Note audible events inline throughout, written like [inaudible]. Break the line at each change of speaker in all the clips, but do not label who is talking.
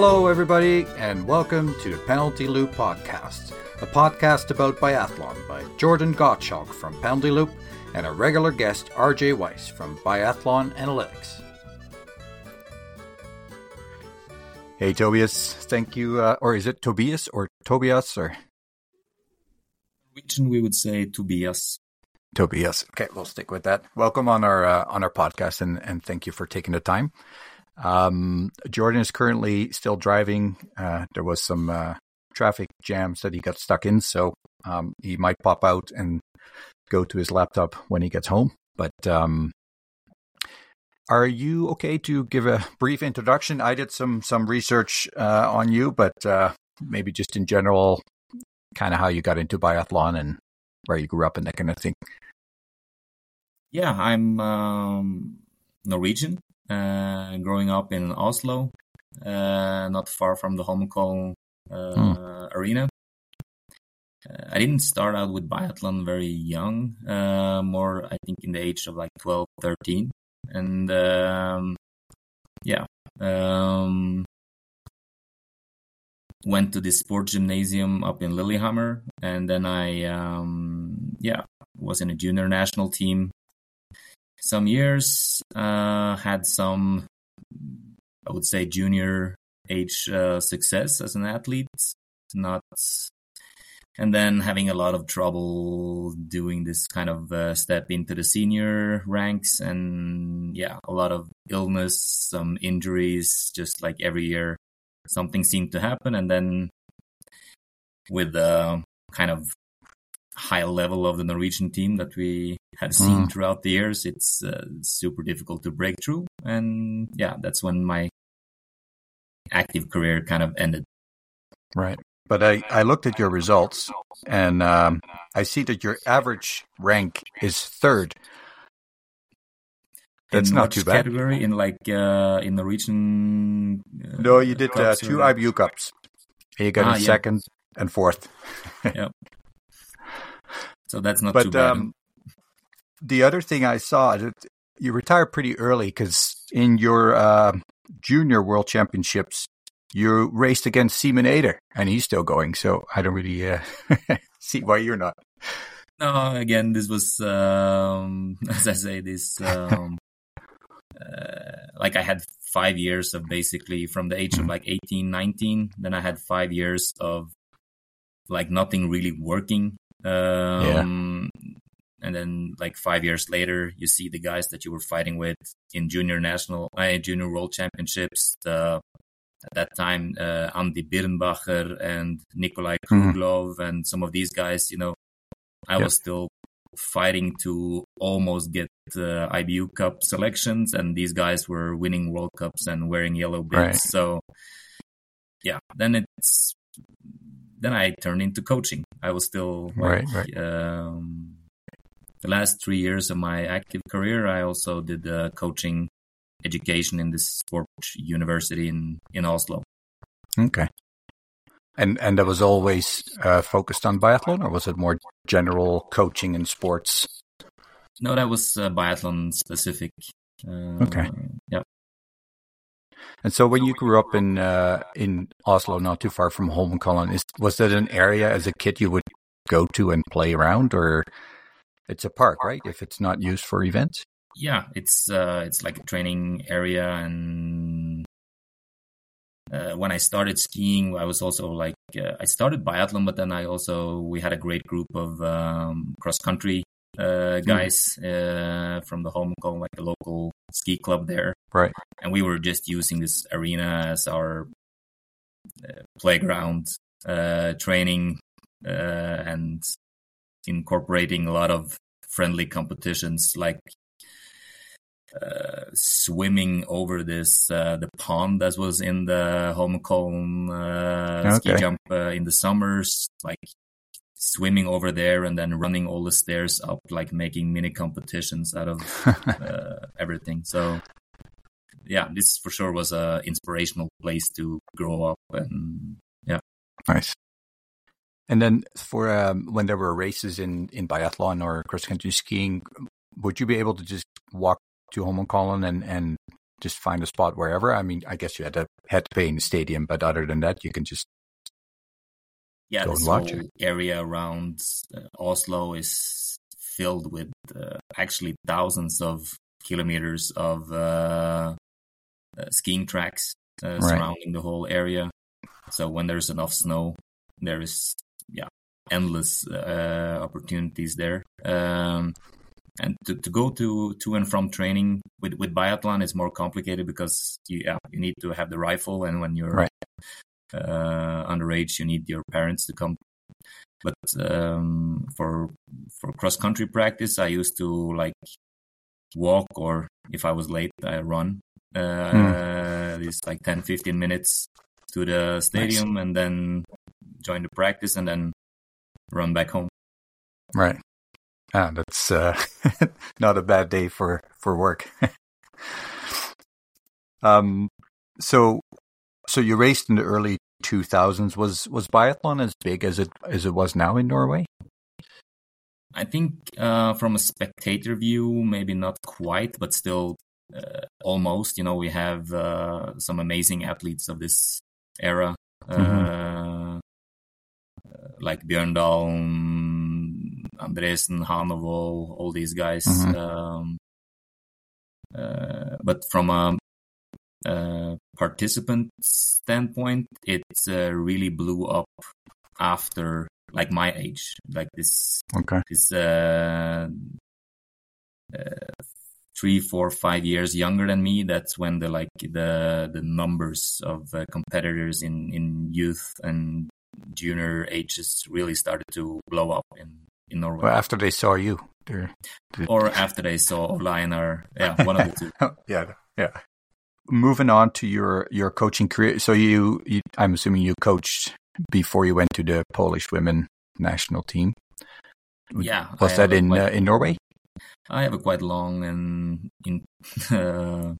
Hello, everybody, and welcome to the Penalty Loop Podcast, a podcast about biathlon by Jordan Gottschalk from Penalty Loop and a regular guest, RJ Weiss from Biathlon Analytics. Hey, Tobias, thank you. Uh, or is it Tobias or Tobias or?
Region, we would say Tobias.
Tobias. Okay, we'll stick with that. Welcome on our uh, on our podcast, and and thank you for taking the time. Um, Jordan is currently still driving. Uh, there was some uh, traffic jams that he got stuck in, so um, he might pop out and go to his laptop when he gets home. But um, are you okay to give a brief introduction? I did some some research uh, on you, but uh, maybe just in general, kind of how you got into biathlon and where you grew up and that kind of thing.
Yeah, I'm um, Norwegian, growing up in Oslo, uh, not far from the Holmenkollen uh, hmm. arena. Uh, I didn't start out with biathlon very young, uh, more I think in the age of like 12, 13. And um, yeah, um, went to the sport gymnasium up in Lillehammer. And then I, um, yeah, was in a junior national team some years, uh, had some, I would say, junior age uh, success as an athlete, not, and then having a lot of trouble doing this kind of uh, step into the senior ranks, and yeah, a lot of illness, some injuries, just like every year, something seemed to happen, and then with the kind of high level of the Norwegian team that we have seen mm. throughout the years, it's uh, super difficult to break through. And yeah, that's when my active career kind of ended.
Right. But I, I looked at your results and um, I see that your average rank is third.
That's in not too bad. Category in like uh, in the region.
Uh, no, you did uh, two or... IBU cups. You got ah, in yeah. second and fourth.
yeah. [laughs] So that's not but, too bad. Um,
the other thing I saw, you retired pretty early because in your uh, junior world championships, you raced against Simon Eder, and he's still going. So I don't really uh, [laughs] see why you're not.
No, again, this was um, [laughs] as I say, this um, uh, like I had five years of basically from the age of mm-hmm. like 18, 19. Then I had five years of like nothing really working um, yeah. And then, like five years later, you see the guys that you were fighting with in junior national, uh, junior world championships. The, at that time, uh, Andy Birnbacher and Nikolai mm-hmm. Kruglov mm. and some of these guys, you know, I was still fighting to almost get uh, IBU Cup selections, and these guys were winning World Cups and wearing yellow bibs. Right. So, yeah, then it's then I turned into coaching. I was still like, right, right. Um, the last three years of my active career. I also did uh, coaching education in this sport university in in Oslo.
Okay. And and that was always uh, focused on biathlon, or was it more general coaching in sports?
No, that was uh, biathlon specific. Uh,
okay.
Yeah.
And so, when you grew up in uh, in Oslo, not too far from Holmenkollen, is was that an area as a kid you would go to and play around, or it's a park, right? If it's not used for events.
Yeah, it's uh, it's like a training area, and uh, when I started skiing, I was also like uh, I started biathlon, but then I also we had a great group of um, cross country uh, guys uh, from the home called like a local ski club there.
Right.
And we were just using this arena as our uh, playground, uh, training, uh, and incorporating a lot of friendly competitions like uh, swimming over this uh, the pond that was in the Holmenkollen uh, okay. ski jump uh, in the summers, like swimming over there and then running all the stairs up, like making mini competitions out of [laughs] uh, everything. So, yeah, this for sure was a inspirational place to grow up, and yeah,
nice. And then for um, when there were races in in biathlon or cross country skiing, would you be able to just walk to Holmenkollen and and just find a spot wherever? I mean, I guess you had to had to pay in the stadium, but other than that, you can just
yeah.
Go
This whole area around uh, Oslo is filled with uh, actually thousands of kilometers of uh, uh, skiing tracks uh, surrounding the whole area. So when there's enough snow, there is yeah endless uh, opportunities there. Um, and to, to go to to and from training with with biathlon is more complicated because you yeah, you need to have the rifle and when you're
Right.
Uh, underage you need your parents to come but um, for for cross country practice i used to like walk or if i was late i run uh, it's like 10 15 minutes to the stadium and then join the practice and then run back home
right. Ah, that's uh, [laughs] not a bad day for for work. [laughs] um, so so you raced in the early two thousands. Was was biathlon as big as it as it was now in Norway?
I think uh, from a spectator view, maybe not quite, but still uh, almost. You know, we have uh, some amazing athletes of this era, uh, like Bjørndalen, Andresen, Hanevold, all these guys.
Mhm.
Um, uh, but from a uh, participant standpoint, it uh, really blew up after like my age, like this
Okay.
is uh, uh, three, four, five years younger than me. That's when the like the the numbers of uh, competitors in in youth and junior ages really started to blow up in in Norway.
Well, after they saw you, they're,
or after they saw Ole Einar or yeah, one of the two. [laughs]
yeah, yeah. Moving on to your your coaching career. So you, you, I'm assuming you coached before you went to the Polish women national team.
Yeah,
Was that in
quite-
uh, in Norway?
I have a quite long and in [laughs] uh,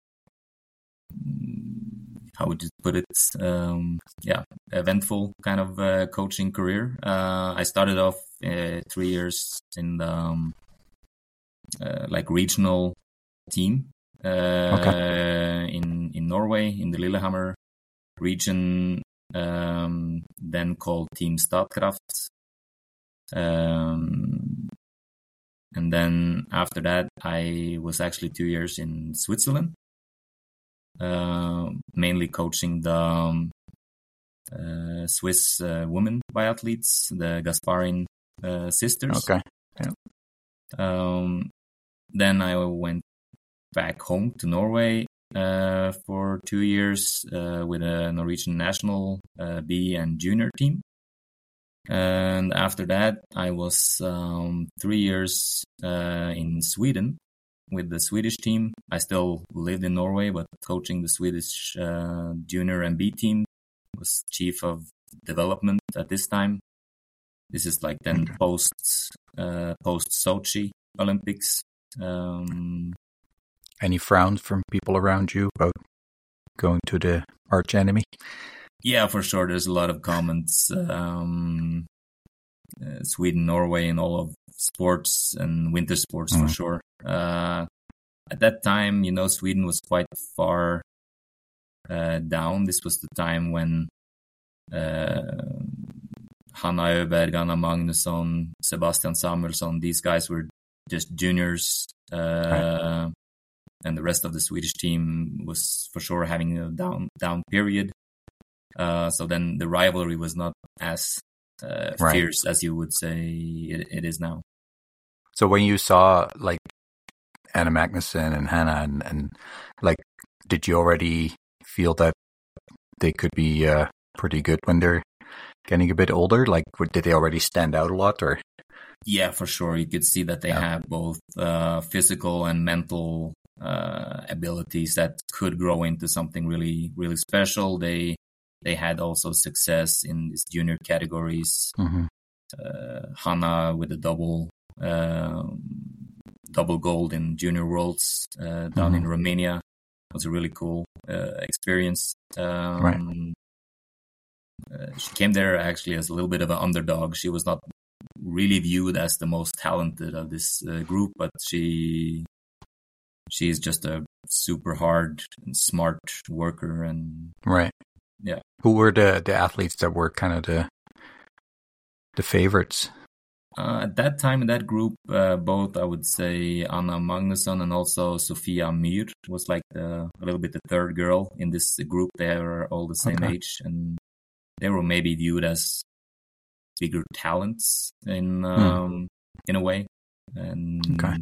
how would you put it? Um, yeah, eventful kind of uh, coaching career. Uh, I started off uh, three years in the um, uh, like regional team uh, in in Norway in the Lillehammer region, um, then called Team Statkraft. Um, and then after that, I was actually two years in Switzerland, uh, mainly coaching the um, uh, Swiss uh, women biathletes, the Gasparin uh, sisters.
Okay.
Um, then I went back home to Norway uh, for two years uh, with a Norwegian national uh, B and junior team. And after that, I was um, three years uh, in Sweden with the Swedish team. I still lived in Norway, but coaching the Swedish uh, junior and B team was chief of development at this time. This is like then
Okay.
post uh, post Sochi Olympics. Um,
Any frowns from people around you about going to the arch enemy?
Yeah, for sure. There's a lot of comments. Um, uh, Sweden, Norway, and all of sports and winter sports for
Mhm.
sure. Uh, at that time, you know, Sweden was quite far uh, down. This was the time when uh, Hanna Öberg, Anna Magnusson, Sebastian Samuelsson, these guys were just juniors. Uh, And the rest of the Swedish team was for sure having a down down period. Uh, so then the rivalry was not as uh,
Right.
fierce as you would say it, it is now.
So when you saw like Anna Magnusson and Hanna and, and like, did you already feel that they could be uh, pretty good when they're getting a bit older? Like, did they already stand out a lot or?
Yeah, for sure. You could see that they
Yeah.
have both uh, physical and mental uh, abilities that could grow into something really, really special. They they had also success in these junior categories.
Mhm.
Uh, Hanna with a double um, double gold in junior worlds uh, down in
Mhm.
Romania was a really cool uh, experience. Um,
Right.
uh, she came there actually as a little bit of an underdog. She was not really viewed as the most talented of this uh, group, but she she's just a super hard and smart worker and
right.
Yeah.
Who were the the athletes that were kind of the the favorites?
Uh, at that time in that group, uh, both I would say Anna Magnusson and also Sofia Myhr was like the, a little bit the third girl in this group. They were all the same
Okay.
age, and they were maybe viewed as bigger talents in
Hmm.
um, in a way. And
Okay.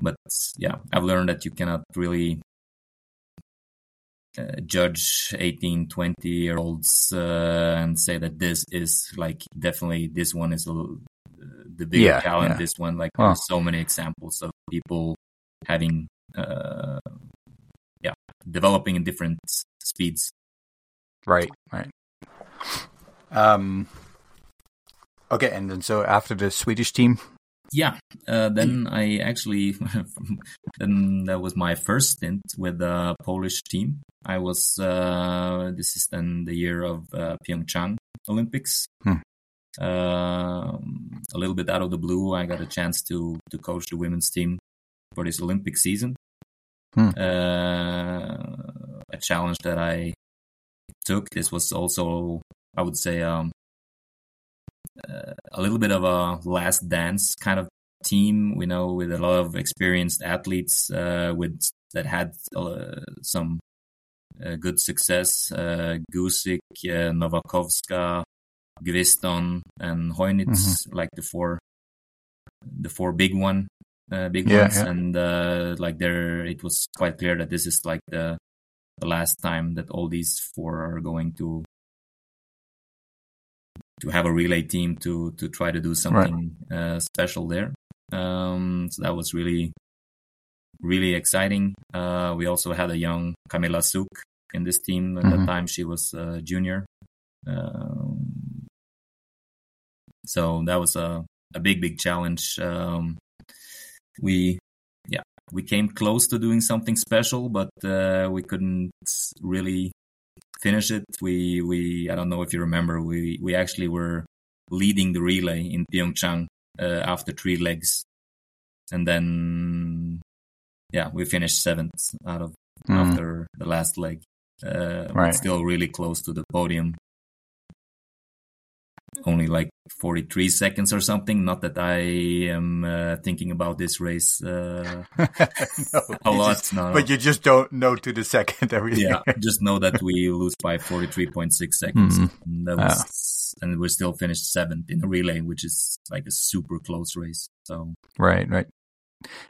But yeah, I've learned that you cannot really uh, judge 18 20 year olds uh, and say that this is like definitely this one is a, the bigger
Yeah,
talent
yeah.
this one like so many examples of people having uh yeah developing in different speeds
Right, right. Um. Okay, and then so after the Swedish team,
yeah uh, then i actually [laughs] then that was my first stint with the polish team. I was uh this is then the year of uh, pyeongchang olympics.
Hmm.
um a little bit out of the blue i got a chance to to coach the women's team for this olympic season.
Hmm.
uh a challenge that i took. This was also i would say um a little bit of a last dance kind of team. We know with a lot of experienced athletes uh, with that had uh, some uh, good success. Uh, Guzik, uh, Nowakowska, Gwizdoń, and Hojnisz, like the four, the four big one, uh, big
Yeah,
ones,
yeah.
and uh, like there, it was quite clear that this is like the the last time that all these four are going to to have a relay team to to try to do something uh, special there. Um, so that was really really exciting. Uh, we also had a young Kamila Zuk in this team. At
Mhm.
that time, she was a junior. Um, so that was a a big big challenge. Um, we yeah we came close to doing something special, but uh, we couldn't really finish it. We we I don't know if you remember we we actually were leading the relay in Pyeongchang uh, after three legs, and then yeah we finished seventh out of
Mm,
after the last leg. Uh,
Right.
Still really close to the podium. Only like 43 seconds or something. Not that I am uh, thinking about this race uh, [laughs]
no,
a lot.
just-
no, no.
but you just don't know to the second everything.
yeah, [laughs] just know that we lose by 43.6 seconds.
Mhm.
And that was, and we still finished seventh in a relay, which is like a super close race. So
Right, right.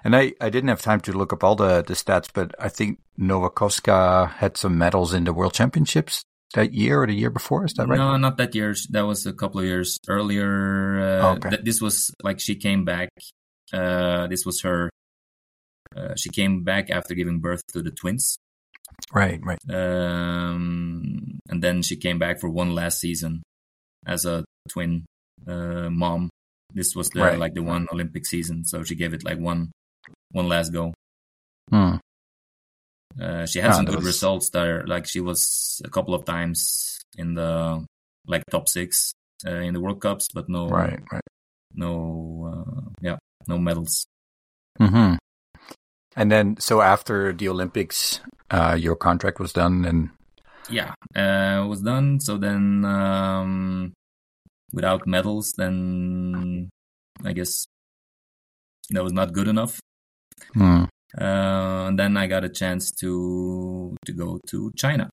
And I, I didn't have time to look up all the, the stats, but I think Nowakowska had some medals in the World Championships that year or the year before. Is that right?
no, not that year. That was a couple of years earlier. Uh,
Okay.
th- this was like she came back. Uh, this was her. Uh, she came back after giving birth to the twins.
Right, right.
um, and then she came back for one last season as a twin uh, mom. This was the
Right.
like the one Olympic season, so she gave it like one one last go.
Hmm.
Uh, she had
Ah,
some good
was-
results there. Like she was a couple of times in the like top six uh, in the World Cups, but no,
Right, right.
no, uh, yeah, no medals.
hmm And then, so after the Olympics, uh, your contract was done, and
Yeah, uh, was done. So then, um, without medals, then I guess that was not good enough.
hmm,
Uh, and then I got a chance to to go to China.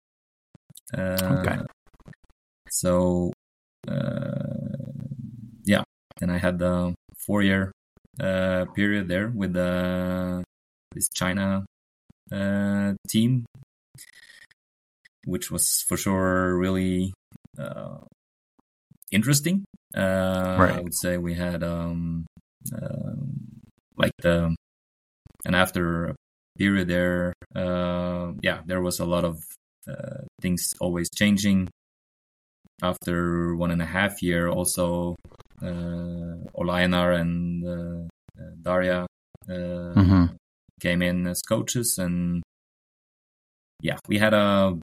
Uh,
Okay.
So, uh, yeah, and I had the four year uh, period there with the this China uh, team, which was for sure really uh, interesting. Uh, I would say we had um, um like the and after a period there, uh, yeah, there was a lot of uh, things always changing. After one and a half year, also uh, Ole Einar and uh, uh, Daria uh,
Mhm.
came in as coaches, and yeah, we had a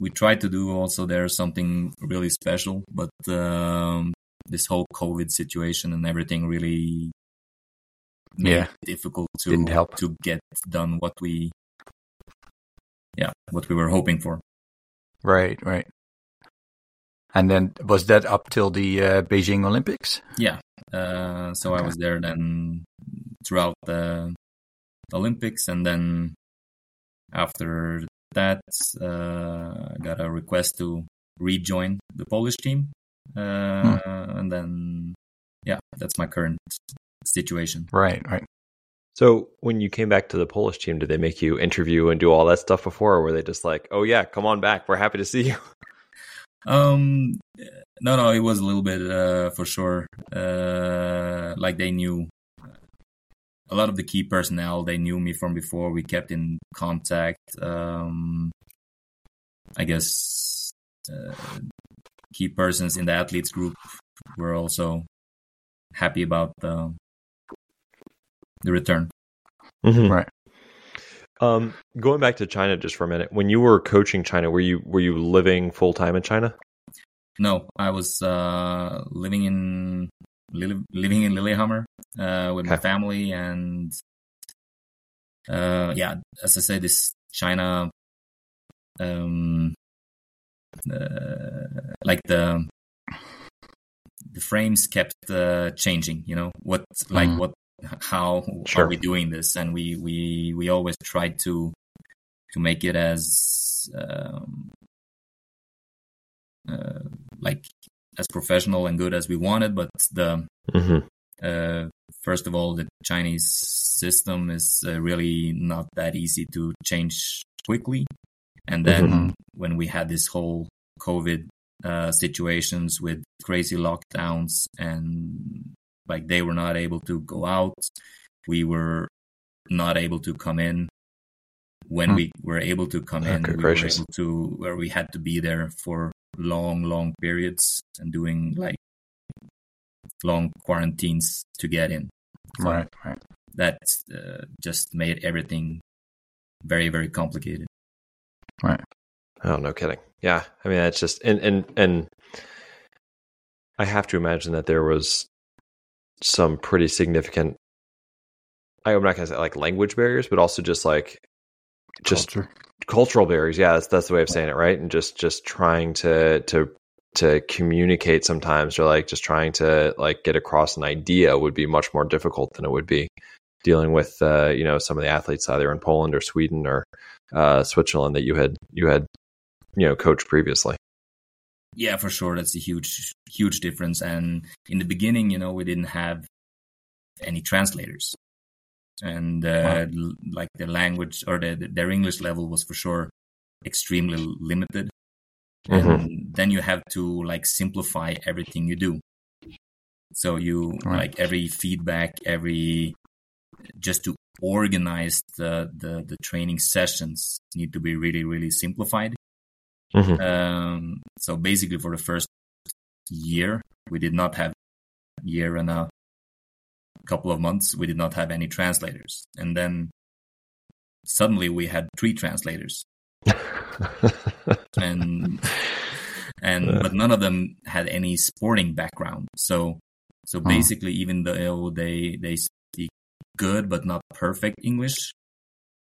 we tried to do also there something really special, but um, this whole COVID situation and everything really
Yeah.
it difficult to
Didn't help.
to get done what we yeah what we were hoping for.
Right, right. And then was that up till the uh, Beijing Olympics?
Yeah. Uh, so I was there then throughout the Olympics, and then after that, uh, I got a request to rejoin the Polish team, uh, and then yeah, that's my current situation.
Right, right.
So when you came back to the Polish team, did they make you interview and do all that stuff before, or were they just like, "Oh yeah, come on back, we're happy to see you"? [laughs]
Um, no, no, it was a little bit uh, for sure. Uh, like they knew a lot of the key personnel. They knew me from before. We kept in contact. Um, I guess uh, key persons in the athletes group were also happy about the the return.
Mm-hmm.
Right.
Um, going back to China just for a minute, when you were coaching China, were you were you living full time in China?
No, I was uh, living in li- living in Lillehammer uh, with my family, and uh, yeah, as I said, this China, um, uh, like the the frames kept uh, changing. You know what, like
Mhm.
what, how
Sure.
are we doing this? And we we we always try to to make it as um, uh, like as professional and good as we wanted, but the
Mm-hmm.
uh, first of all, the Chinese system is uh, really not that easy to change quickly. And then
Mhm.
when we had this whole COVID uh, situations with crazy lockdowns and like they were not able to go out, we were not able to come in. When
Hmm.
we were able to come
Oh,
in, we
gracious.
were able to where we had to be there for long, long periods and doing like long quarantines to get in. So
Right, right.
That uh, just made everything very, very complicated. Right.
Oh, no kidding. Yeah, I mean that's just and and and I have to imagine that there was some pretty significant. I'm not gonna say like language barriers, but also just like just
Culture.
cultural barriers. Yeah, that's that's the way of saying it, right? And just just trying to to to communicate sometimes, or like just trying to like get across an idea would be much more difficult than it would be dealing with uh, you know some of the athletes either in Poland or Sweden or uh, Switzerland that you had you had you know coached previously.
Yeah, for sure. That's a huge, huge difference. And in the beginning, you know, we didn't have any translators. And uh, l- like the language or the, their English level was for sure extremely limited. And then you have to like simplify everything you do. So you
Right.
like every feedback, every just to organize the, the the training sessions need to be really really simplified.
Mhm.
Um, so basically, for the first year, we did not have year and a couple of months. We did not have any translators, and then suddenly we had three translators, [laughs] and and
Yeah.
but none of them had any sporting background. So so
Hmm.
basically, even though they they speak good but not perfect English,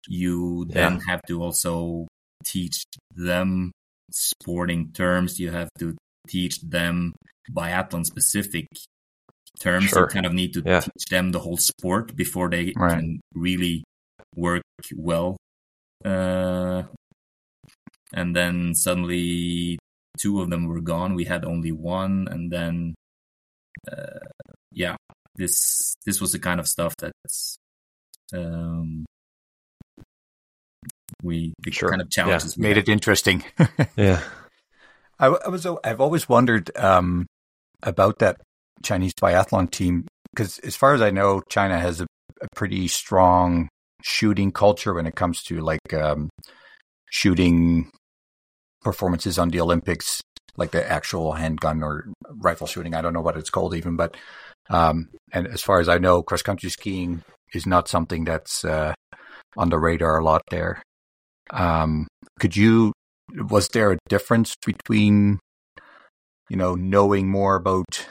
you then have to also teach them sporting terms. You have to teach them biathlon specific terms.
Sure.
You kind of need to
Yeah.
teach them the whole sport before they
Right.
can really work well. Uh, and then suddenly two of them were gone. We had only one, and then uh, yeah, this this was the kind of stuff that's um, we the
Sure.
kind of challenges we
Made
had.
it interesting. [laughs]
yeah.
I, I was I've always wondered um, about that Chinese biathlon team because, as far as I know, China has a, a pretty strong shooting culture when it comes to like um, shooting performances on the Olympics, like the actual handgun or rifle shooting. I don't know what it's called even, but um, and as far as I know, cross country skiing is not something that's uh, on the radar a lot there. Um, could you was there a difference between you know knowing more about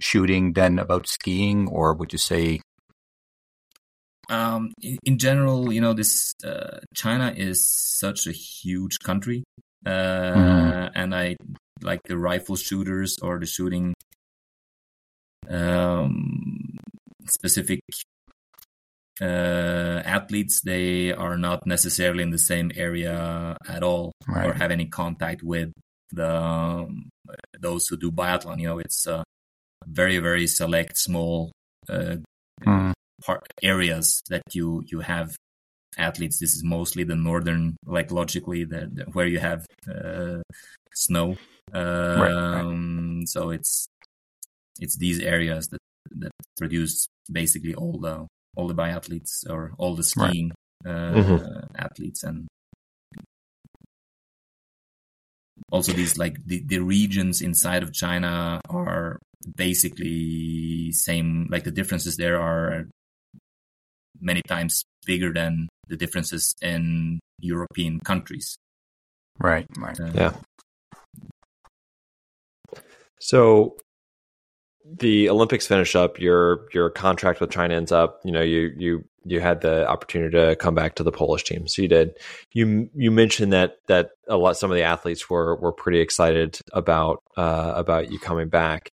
shooting than about skiing or would you say
um, in, in, general, you know, this uh, China is such a huge country, uh, mm. and I like the rifle shooters or the shooting um, specific uh, athletes. They are not necessarily in the same area at all right. or have any contact with the um, those who do biathlon. You know, it's a very very select small. Mm part areas that you you have athletes. This is mostly the northern, like logically, the, the where you have uh, snow. Um, right, right. Um, so it's it's these areas that that produce basically all the all the biathletes or all the skiing right. uh, mm-hmm. athletes and also these like the, the regions inside of China are basically same like the differences there are many times bigger than the differences in European countries.
Right, right. Uh,
yeah. So the Olympics finish up, your your contract with China ends up, you know, you you you had the opportunity to come back to the Polish team. So you did. You you mentioned that that a lot some of the athletes were were pretty excited about uh, about you coming back.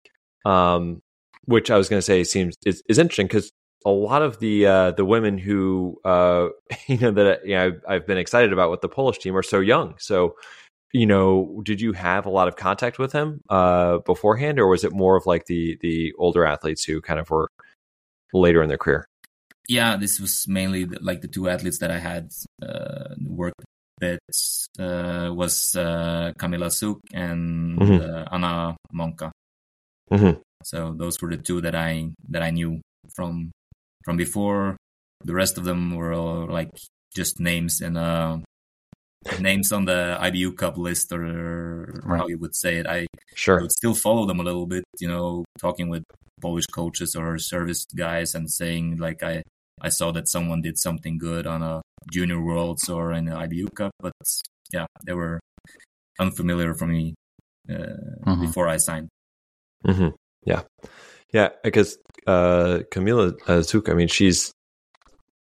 Um, which I was going to say seems is, is interesting because a lot of the uh, the women who uh, [laughs] you know that you know, I've, I've, been excited about with the Polish team are so young. So, you know, did you have a lot of contact with him uh, beforehand, or was it more of like the the older athletes who kind of were later in their career?
Yeah, this was mainly the, like the two athletes that I had uh, worked with uh, was uh, Kamila Zuk and mm-hmm. Anna Maka. Mm-hmm. So those were the two that I that I knew from from before. The rest of them were all like just names and uh, names on the IBU Cup list, or right. how you would say it. I
sure
would still follow them a little bit, you know, talking with Polish coaches or service guys and saying like I I saw that someone did something good on a junior worlds or an IBU Cup, but yeah, they were unfamiliar for me uh, mm-hmm. before I signed.
Mm-hmm. Yeah, yeah, because uh, Kamila uh, I mean, she's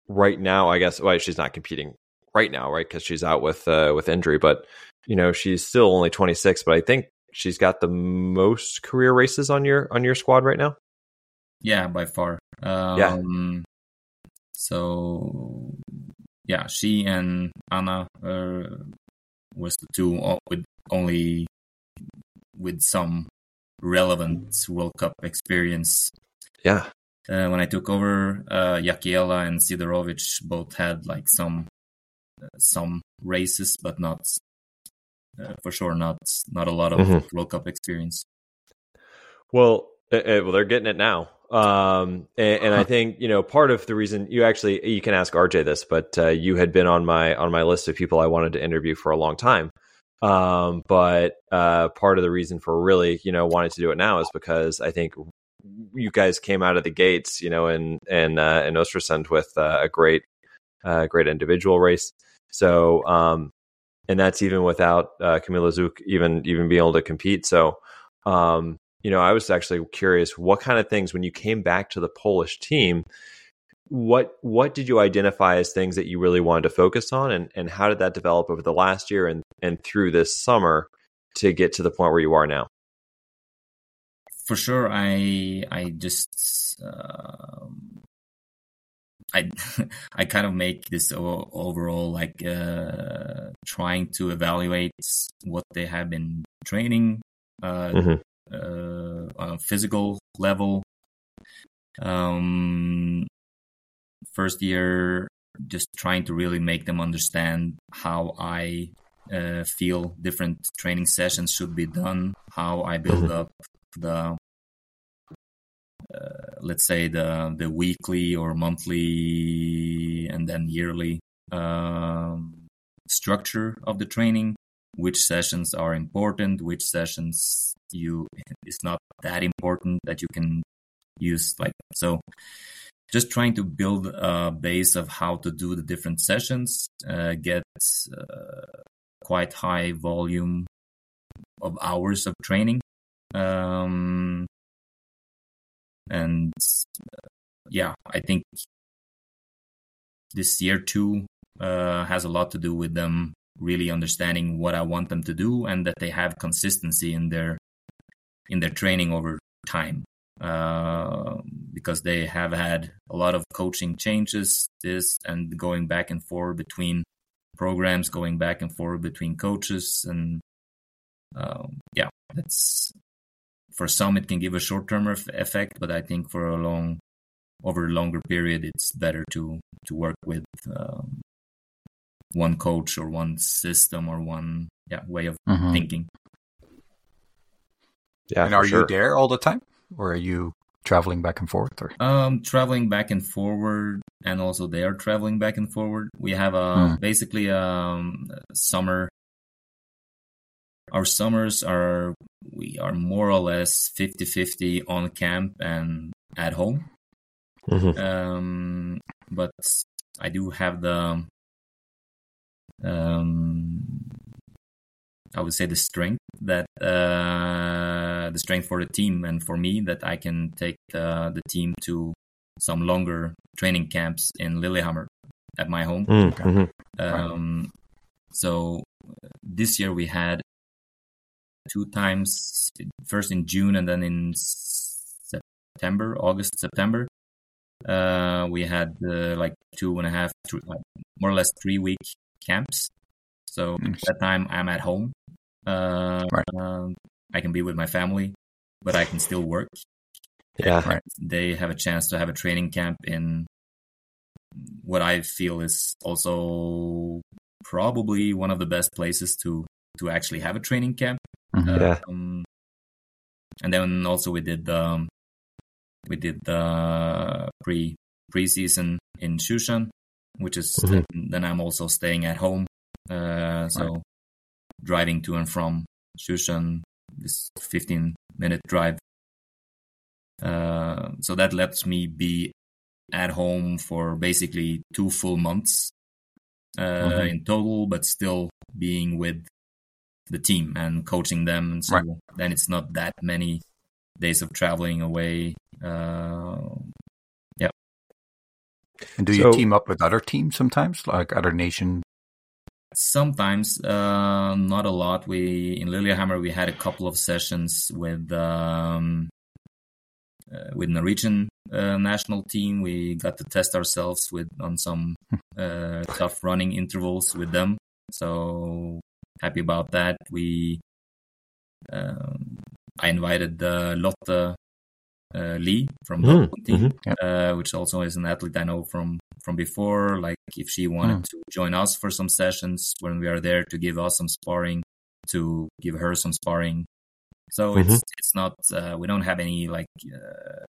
right now. I guess well, she's not competing right now, right? Because she's out with uh, with injury, but you know, she's still only 26. But I think she's got the most career races on your on your squad right now.
Yeah, by far. Um, yeah. So yeah, she and Anna uh, was the two with only with some relevant World Cup experience.
Yeah.
Uh, when I took over, uh, Jakiela and Sidorowicz both had like some some races, but not uh, for sure not not a lot of mm-hmm. World Cup experience.
Well, uh, uh, well, they're getting it now, um, and, and I think you know part of the reason you actually you can ask RJ this, but uh, you had been on my on my list of people I wanted to interview for a long time. Um, but uh, part of the reason for really, you know, wanting to do it now is because I think you guys came out of the gates, you know, in in uh, in Ostersund with uh, a great, uh, great individual race. So, um, and that's even without uh, Kamila Zuk even even being able to compete. So, um, you know, I was actually curious what kind of things when you came back to the Polish team what what did you identify as things that you really wanted to focus on? And and how did that develop over the last year and and through this summer to get to the point where you are now?
For sure. I i just uh, i [laughs] i kind of make this overall like uh, trying to evaluate what they have been training uh, mm-hmm. Uh, on a physical level um first year just trying to really make them understand how I uh, feel different training sessions should be done, how I build mm-hmm. up the let's say the the weekly or monthly and then yearly um, structure of the training which sessions are important which sessions you it's not that important that you can use like so just trying to build a base of how to do the different sessions, uh, get uh, quite high volume of hours of training. Um, and uh, yeah, I think this year too uh, has a lot to do with them really understanding what I want them to do and that they have consistency in their in their training over time. Uh, because they have had a lot of coaching changes this and going back and forth between programs going back and forth between coaches and um, yeah that's for some it can give a short-term effect but i think for a long over a longer period it's better to to work with um, one coach or one system or one yeah way of mm-hmm. thinking
yeah and are sure. you there all the time or are you traveling back and forth or
um traveling back and forward and also they are traveling back and forward we have a mm. basically um summer our summers are we are more or less 50-50 on camp and at home mm-hmm. um but i do have the um I would say the strength that uh, the strength for the team and for me that I can take the, the team to some longer training camps in Lillehammer at my home. Mm, mm-hmm. Um, so this year we had two times, first in June and then in September, August, September. Uh, we had uh, like two and a half, three, more or less three week camps. So at that time I'm at home uh, right. Um, I can be with my family, but I can still work.
Yeah.
Right. They have a chance to have a training camp in what I feel is also probably one of the best places to to actually have a training camp.
Mm-hmm. Yeah. Um,
and then also we did the um, we did the pre preseason in Sjusjøen, which is mm-hmm. then I'm also staying at home. Uh, so right driving to and from Sjusjøen, this 15 minute drive. Uh, so that lets me be at home for basically two full months uh, mm-hmm. in total, but still being with the team and coaching them. And so right. then it's not that many days of traveling away. Uh, yeah.
And do so, you team up with other teams sometimes, like other nation
Sometimes, uh, not a lot. We in Lillehammer we had a couple of sessions with um, uh, with Norwegian uh, national team. We got to test ourselves with on some uh, tough running intervals with them. So happy about that. We um, I invited uh, Lotte uh, Lie from the mm, team, mm-hmm, yeah. uh, which also is an athlete I know from from before. Like if she wanted mm. to join us for some sessions when we are there to give us some sparring, to give her some sparring. So mm-hmm. it's it's not uh, we don't have any like uh,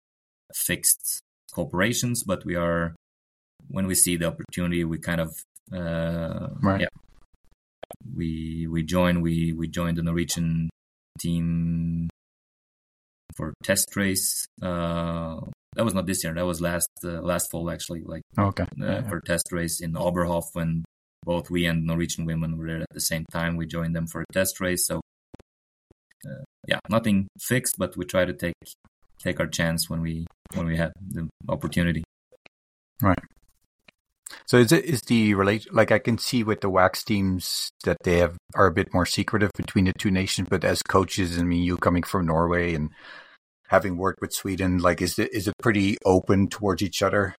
fixed corporations, but we are when we see the opportunity, we kind of uh, right. yeah we we join we we joined the Norwegian team for test race. Uh, that was not this year. That was last uh, last fall actually. Like
okay
uh, yeah. for test race in Oberhof when both we and Norwegian women were there at the same time. We joined them for a test race. So uh, yeah, nothing fixed, but we try to take take our chance when we when we have the opportunity.
Right. So is it is the relate like I can see with the wax teams that they have are a bit more secretive between the two nations, but as coaches, I mean, you coming from Norway and having worked with Sweden, like is it is it pretty open towards each other?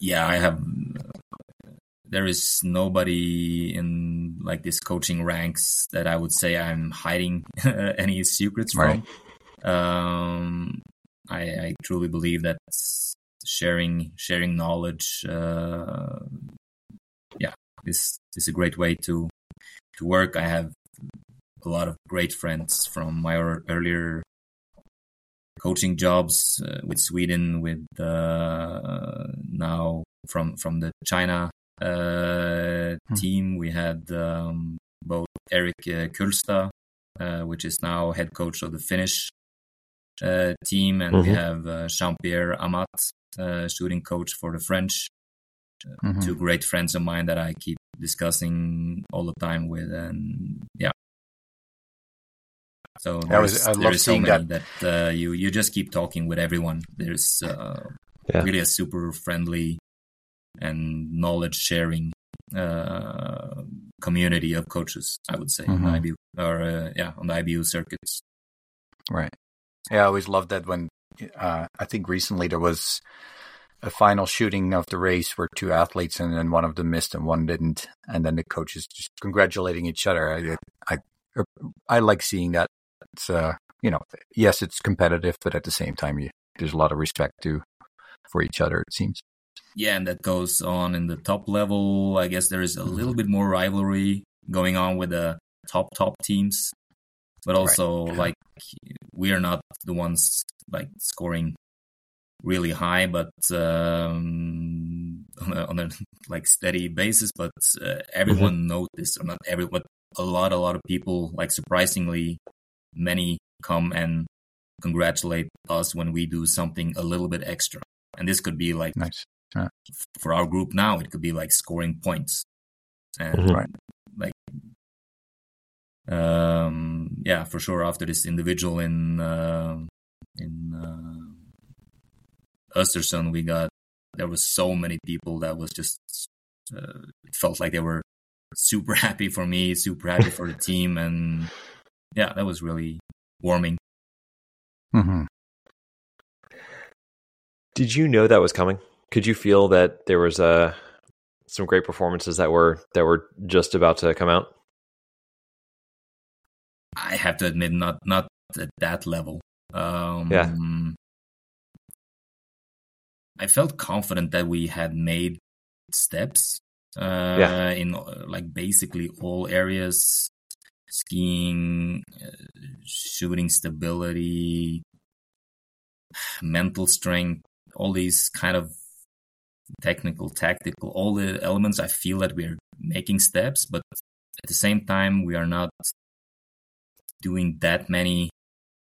Yeah, I have. There is nobody in like this coaching ranks that I would say I'm hiding [laughs] any secrets from. Right. Um, I, I truly believe that sharing sharing knowledge uh, yeah this is a great way to to work i have a lot of great friends from my earlier coaching jobs uh, with sweden with uh, now from from the china uh, hmm. team we had um, both eric uh, kulstad uh, which is now head coach of the finnish team, and mm-hmm. we have uh, Jean Pierre Amat, uh, shooting coach for the French. Uh, mm-hmm. Two great friends of mine that I keep discussing all the time with, and yeah. So there's, was, so many that, that uh, you you just keep talking with everyone. There's uh, yeah. really a super friendly and knowledge sharing uh, community of coaches. I would say mm-hmm. IBU or uh, yeah on the IBU circuits.
Right. Yeah, I always loved that when uh, I think recently there was a final shooting of the race where two athletes and then one of them missed and one didn't, and then the coaches just congratulating each other. I I I like seeing that. It's uh you know yes it's competitive, but at the same time you, there's a lot of respect to for each other. It seems.
Yeah, and that goes on in the top level. I guess there is a little bit more rivalry going on with the top top teams, but also right. like we are not the ones like scoring really high, but um, on, a, on a like steady basis. But uh, everyone mm-hmm. noticed, or not everyone, a lot, a lot of people, like surprisingly, many come and congratulate us when we do something a little bit extra. And this could be like
nice.
yeah. for our group now, it could be like scoring points, and
mm-hmm. right.
like um yeah for sure after this individual in uh, in uh, Östersund, we got there was so many people that was just uh, it felt like they were super happy for me, super happy for the [laughs] team, and yeah, that was really warming.
Mm-hmm.
Did you know that was coming? Could you feel that there was uh, some great performances that were that were just about to come out?
I have to admit, not not at that level. Um,
yeah.
I felt confident that we had made steps uh, yeah. in like basically all areas skiing, uh, shooting stability, mental strength, all these kind of technical, tactical, all the elements. I feel that we're making steps, but at the same time, we are not doing that many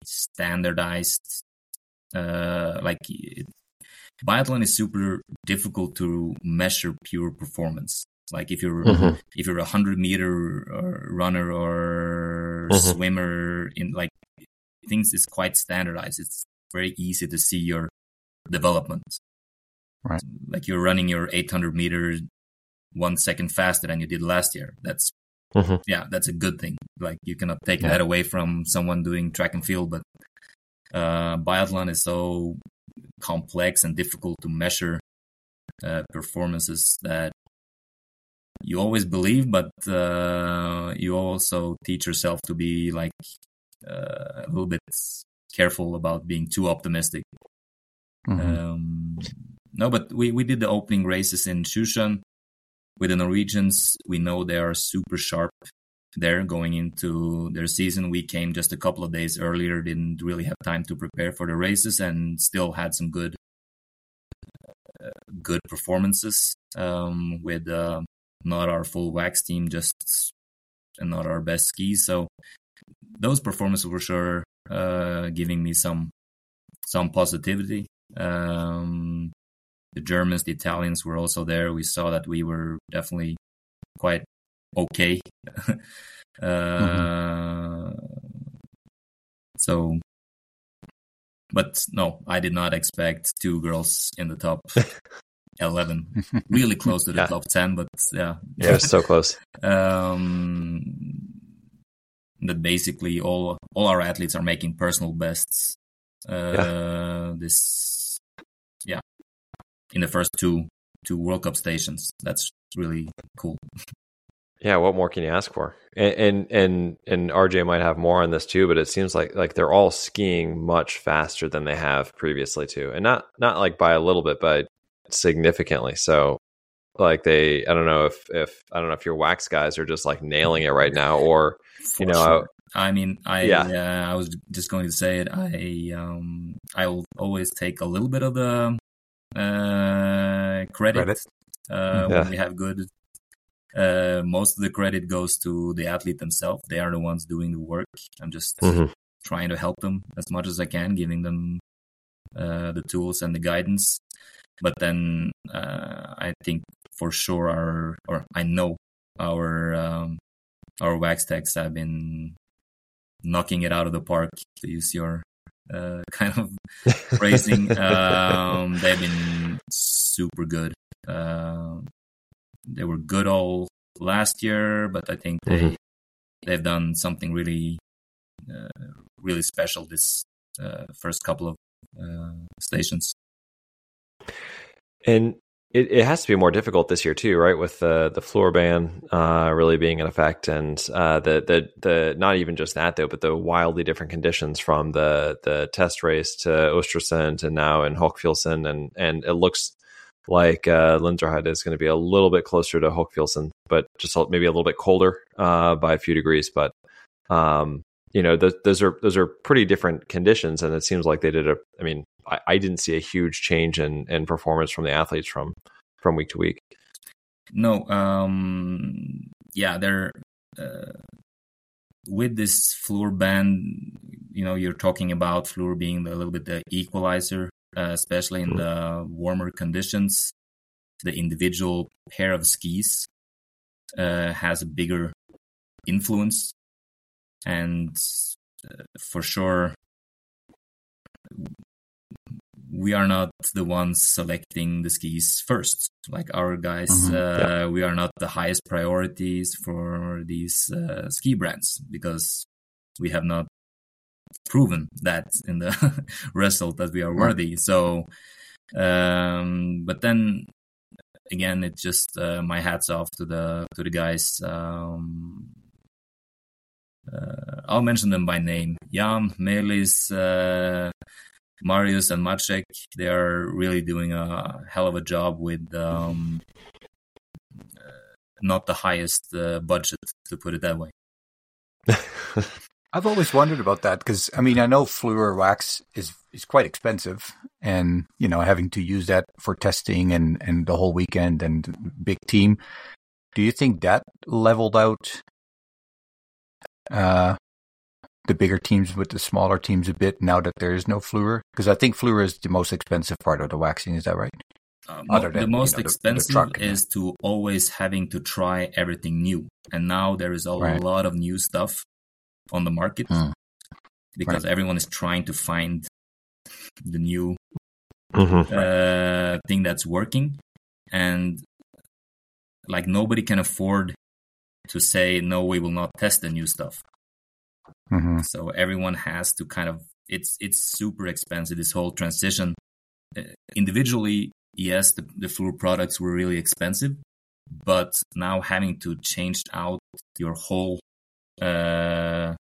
standardized uh, like biathlon is super difficult to measure pure performance. Like if you're mm-hmm. if you're a hundred meter runner or mm-hmm. swimmer in like things is quite standardized. It's very easy to see your development.
Right.
Like you're running your 800 meter one second faster than you did last year. That's
mm-hmm.
yeah, that's a good thing. Like you cannot take yeah. that away from someone doing track and field, but uh, biathlon is so complex and difficult to measure uh, performances that you always believe, but uh, you also teach yourself to be like uh, a little bit careful about being too optimistic. Mm-hmm. Um, no, but we, we did the opening races in Sjusjøen with the Norwegians. We know they are super sharp there going into their season. We came just a couple of days earlier, didn't really have time to prepare for the races, and still had some good uh, good performances um, with uh, not our full wax team, just and not our best skis. So those performances were sure uh, giving me some some positivity. Um, the Germans, the Italians were also there. We saw that we were definitely quite okay. [laughs] uh, mm-hmm. So, but no, I did not expect two girls in the top [laughs] 11, really close to the yeah. top 10, but yeah.
Yeah, so close. [laughs]
um, that basically all all our athletes are making personal bests. Uh, yeah. This, in the first two two World Cup stations. That's really cool.
Yeah, what more can you ask for? And, and and and RJ might have more on this too, but it seems like like they're all skiing much faster than they have previously too, and not not like by a little bit, but significantly. So like they, I don't know if if I don't know if your wax guys are just like nailing it right now, or
for you know. Sure. I, I mean, I yeah. Uh, I was just going to say it. I um I will always take a little bit of the credit, credit. Uh, yeah. when we have good uh, most of the credit goes to the athlete themselves. They are the ones doing the work. I'm just mm-hmm. trying to help them as much as I can, giving them uh, the tools and the guidance. But then uh, I think for sure our, or I know our um, our wax techs have been knocking it out of the park to use your uh, [laughs] kind of phrasing. um, they've been super good Uh, they were good all last year, but I think they
Mhm.
they've done something really uh, really special this uh, first couple of uh, stations.
And it, it has to be more difficult this year too, right? With the the fluor ban uh, really being in effect, and uh, the the the not even just that though, but the wildly different conditions from the the test race to Östersund and now in Hochfilzen, and and it looks like uh, Lenzerheide is going to be a little bit closer to Hochfilzen, but just maybe a little bit colder uh, by a few degrees. But um, you know, th- those are those are pretty different conditions, and it seems like they did a. I mean, I, I didn't see a huge change in in performance from the athletes from from week to week.
No, um, yeah, they're uh, with this fluor band. You know, you're talking about fluor being a little bit the equalizer, uh, especially in the warmer conditions. The individual pair of skis uh, has a bigger influence, and uh, for sure, we are not the ones selecting the skis first. Like our guys,
Mhm.
uh, we are not the highest priorities for these uh, ski brands because we have not proven that in the [laughs] result that we are worthy. So, um, but then again, it's just uh, my hats off to the to the guys. Um, uh, I'll mention them by name: Jan, Melis, uh, Marius, and Maciek. They are really doing a hell of a job with um, uh, not the highest uh, budget, to put it that way. [laughs]
I've always wondered about that because I mean I know fluor wax is is quite expensive, and you know having to use that for testing and and the whole weekend and big team. Do you think that leveled out uh, the bigger teams with the smaller teams a bit now that there is no fluor? Because I think fluor is the most expensive part of the waxing. Is that right?
Uh,
Other than,
the
you
most
know, the- the
expensive
truck,
is to always having to try everything new, and now there is a
Right.
lot of new stuff on the market
Hmm.
because everyone is trying to find the new
Mhm.
uh, thing that's working, and like nobody can afford to say no, we will not test the new stuff.
Mm-hmm.
So everyone has to kind of it's it's super expensive this whole transition. Uh, individually, yes, the the fluor products were really expensive, but now having to change out your whole uh,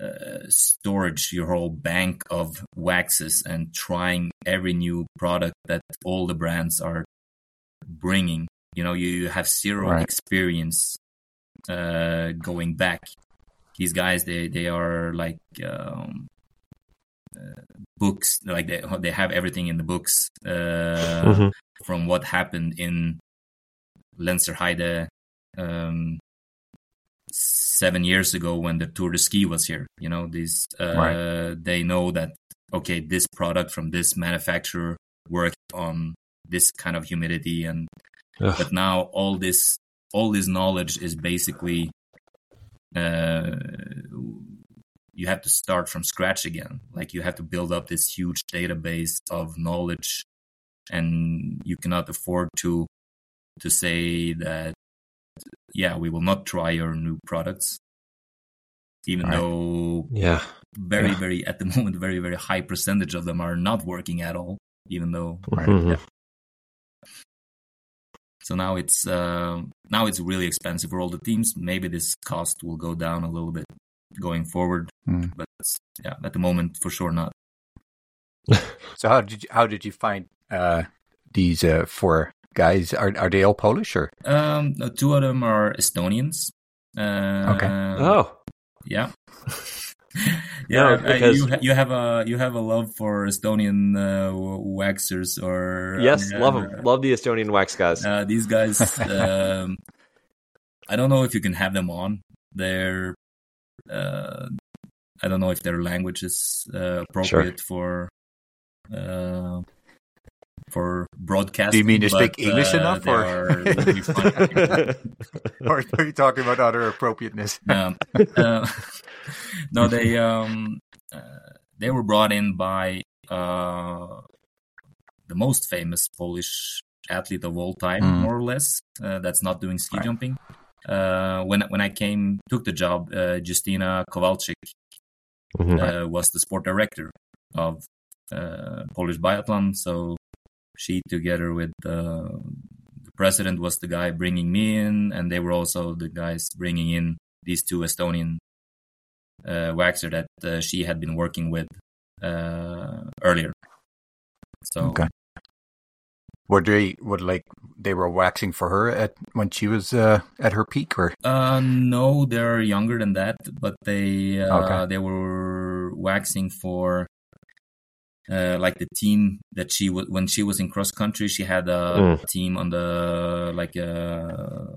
uh, storage, your whole bank of waxes, and trying every new product that all the brands are bringing. You know, you, you have zero
Right.
experience uh, going back. These guys, they they are like um, uh, books, like they they have everything in the books uh,
Mhm.
from what happened in Lenzerheide um, seven years ago when the Tour de Ski was here. You know, these uh,
Right.
they know that okay, this product from this manufacturer worked on this kind of humidity, and
Ugh.
but now all this all this knowledge is basically uh, you have to start from scratch again. Like you have to build up this huge database of knowledge, and you cannot afford to to say that yeah we will not try your new products even
Right.
though
Yeah.
very
Yeah.
very at the [laughs] moment very very high percentage of them are not working at all even though
Right.
Mhm.
So now it's uh, now it's really expensive for all the teams maybe this cost will go down a little bit going forward
Mm.
but yeah at the moment for sure not [laughs]
So how did you, how did you find uh, these uh, four guys? Are are they all Polish or?
um the two of them are estonians uh,
Okay.
Oh.
yeah
No, [laughs]
yeah, uh,
because-
you ha- you have a you have a love for Estonian uh, waxers or
Yes,
uh,
love them. Love the Estonian wax guys.
Uh, these guys, um, I don't know if you can have them on. They're, uh, I don't know if their language is uh, appropriate for uh, for broadcasting.
Do you mean to speak English
uh,
enough, or-
are [laughs]
or are you talking about other appropriateness?
um, uh, [laughs] no, they um, uh, they were brought in by uh, the most famous Polish athlete of all time,
Mm.
more or less. Uh, that's not doing ski
Right.
jumping. Uh, when when I came took the job, uh, Justyna Kowalczyk
Mhm.
uh, was the sport director of uh, Polish Biathlon. So she, together with uh, the president, was the guy bringing me in, and they were also the guys bringing in these two Estonian uh, waxer that uh, she had been working with uh, earlier. So
Okay. Were they would like they were waxing for her at when she was uh, at her peak, or
Uh, no, they're younger than that, but they uh,
Okay.
they were waxing for uh, like the team that she was when she was in cross country. She had a
Mm.
team on the like uh,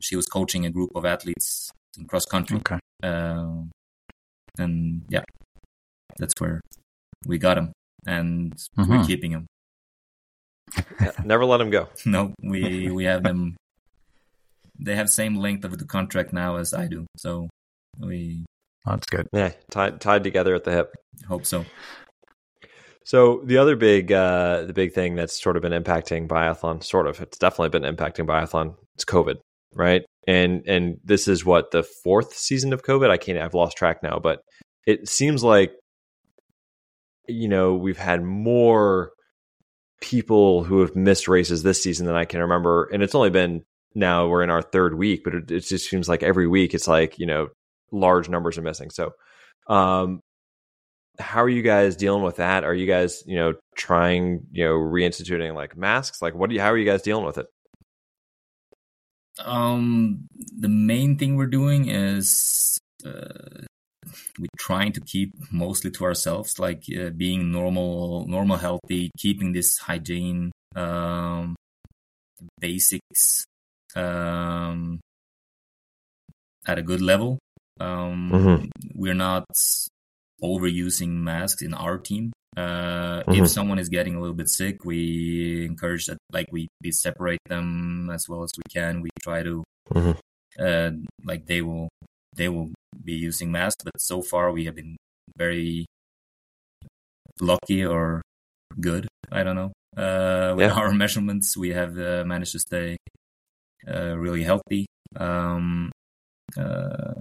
she was coaching a group of athletes in cross country,
okay,
uh, and yeah, that's where we got him, and we're
Mhm.
keeping him.
Yeah, never let him go. [laughs]
No, we we have them. They have same length of the contract now as I do, so we
that's good.
Yeah, tied tied together at the hip.
hope so.
So the other big, uh, the big thing that's sort of been impacting biathlon, sort of, it's definitely been impacting biathlon. It's COVID, right? And and this is what the fourth season of COVID. I can't. I've lost track now, but it seems like you know we've had more people who have missed races this season than I can remember, and it's only been now we're in our third week, but it, it just seems like every week it's like you know large numbers are missing. So, um, how are you guys dealing with that? Are you guys, you know, trying, you know, reinstituting like masks? Like, what do you? How are you guys dealing with it?
Um, the main thing we're doing is uh, we're trying to keep mostly to ourselves, like uh, being normal, normal, healthy, keeping this hygiene um, basics um, at a good level. Um,
Mhm.
We're not overusing masks in our team. Uh,
Mhm.
If someone is getting a little bit sick, we encourage that, like we, we separate them as well as we can. We try to,
Mhm.
uh, like they will, they will be using masks. But so far, we have been very lucky or good. I don't know. Uh, with
Yeah.
our [laughs] measurements, we have uh, managed to stay uh, really healthy. Um, uh,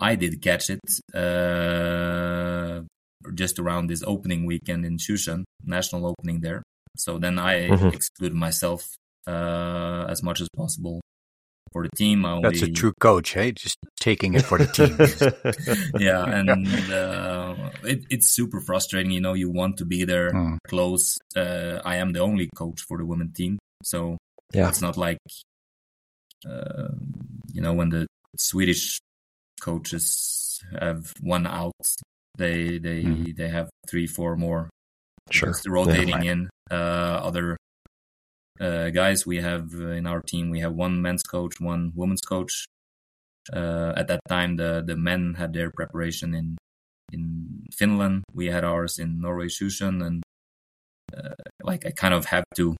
I did catch it uh, just around this opening weekend in Sjusjøen, national opening there. So then I
Mhm.
excluded myself uh, as much as possible for the team. I only,
That's a true coach, hey? Just taking it for the team. [laughs] [laughs]
yeah, and uh, it, it's super frustrating. You know, you want to be there
Hmm.
close. Uh, I am the only coach for the women team, so
Yeah.
it's not like uh, you know when the Swedish coaches have one out, they they
Mhm.
they have three, four more
Sure.
rotating in uh, other uh, guys. We have in our team we have one men's coach, one women's coach. Uh, at that time, the the men had their preparation in in Finland. We had ours in Norway, Sjusjøen, and uh, like I kind of have to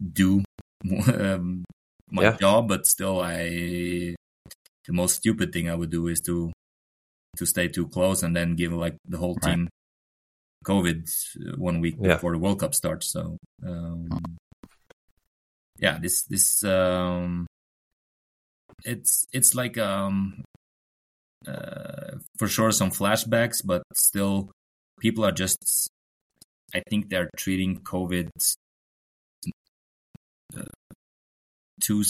do [laughs] um, my
Yeah.
job, but still, I the most stupid thing I would do is to to stay too close and then give like the whole
Right.
team COVID uh, one week
Yeah.
before the World Cup starts. So um, yeah, this this um, it's it's like um, uh, for sure some flashbacks, but still people are just I think they're treating COVID too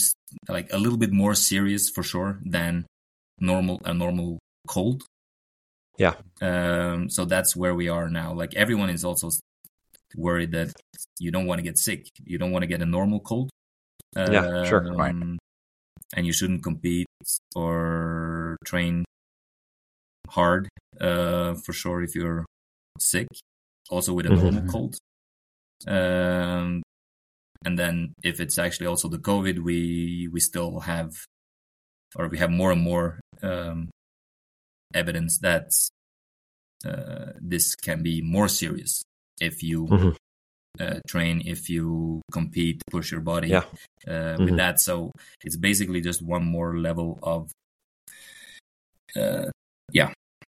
like a little bit more serious for sure than normal a normal cold.
Yeah.
Um, so that's where we are now. Like everyone is also worried that you don't want to get sick. You don't want to get a normal cold.
Yeah, sure,
right.
Um, And you shouldn't compete or train hard uh, for sure if you're sick. Also with a
Mhm.
normal cold. Um, and then if it's actually also the COVID, we we still have, or we have more and more um, evidence that uh, this can be more serious if you
Mhm.
uh, train, if you compete, push your body
Yeah.
uh, with
Mhm.
that. So it's basically just one more level of, uh, yeah,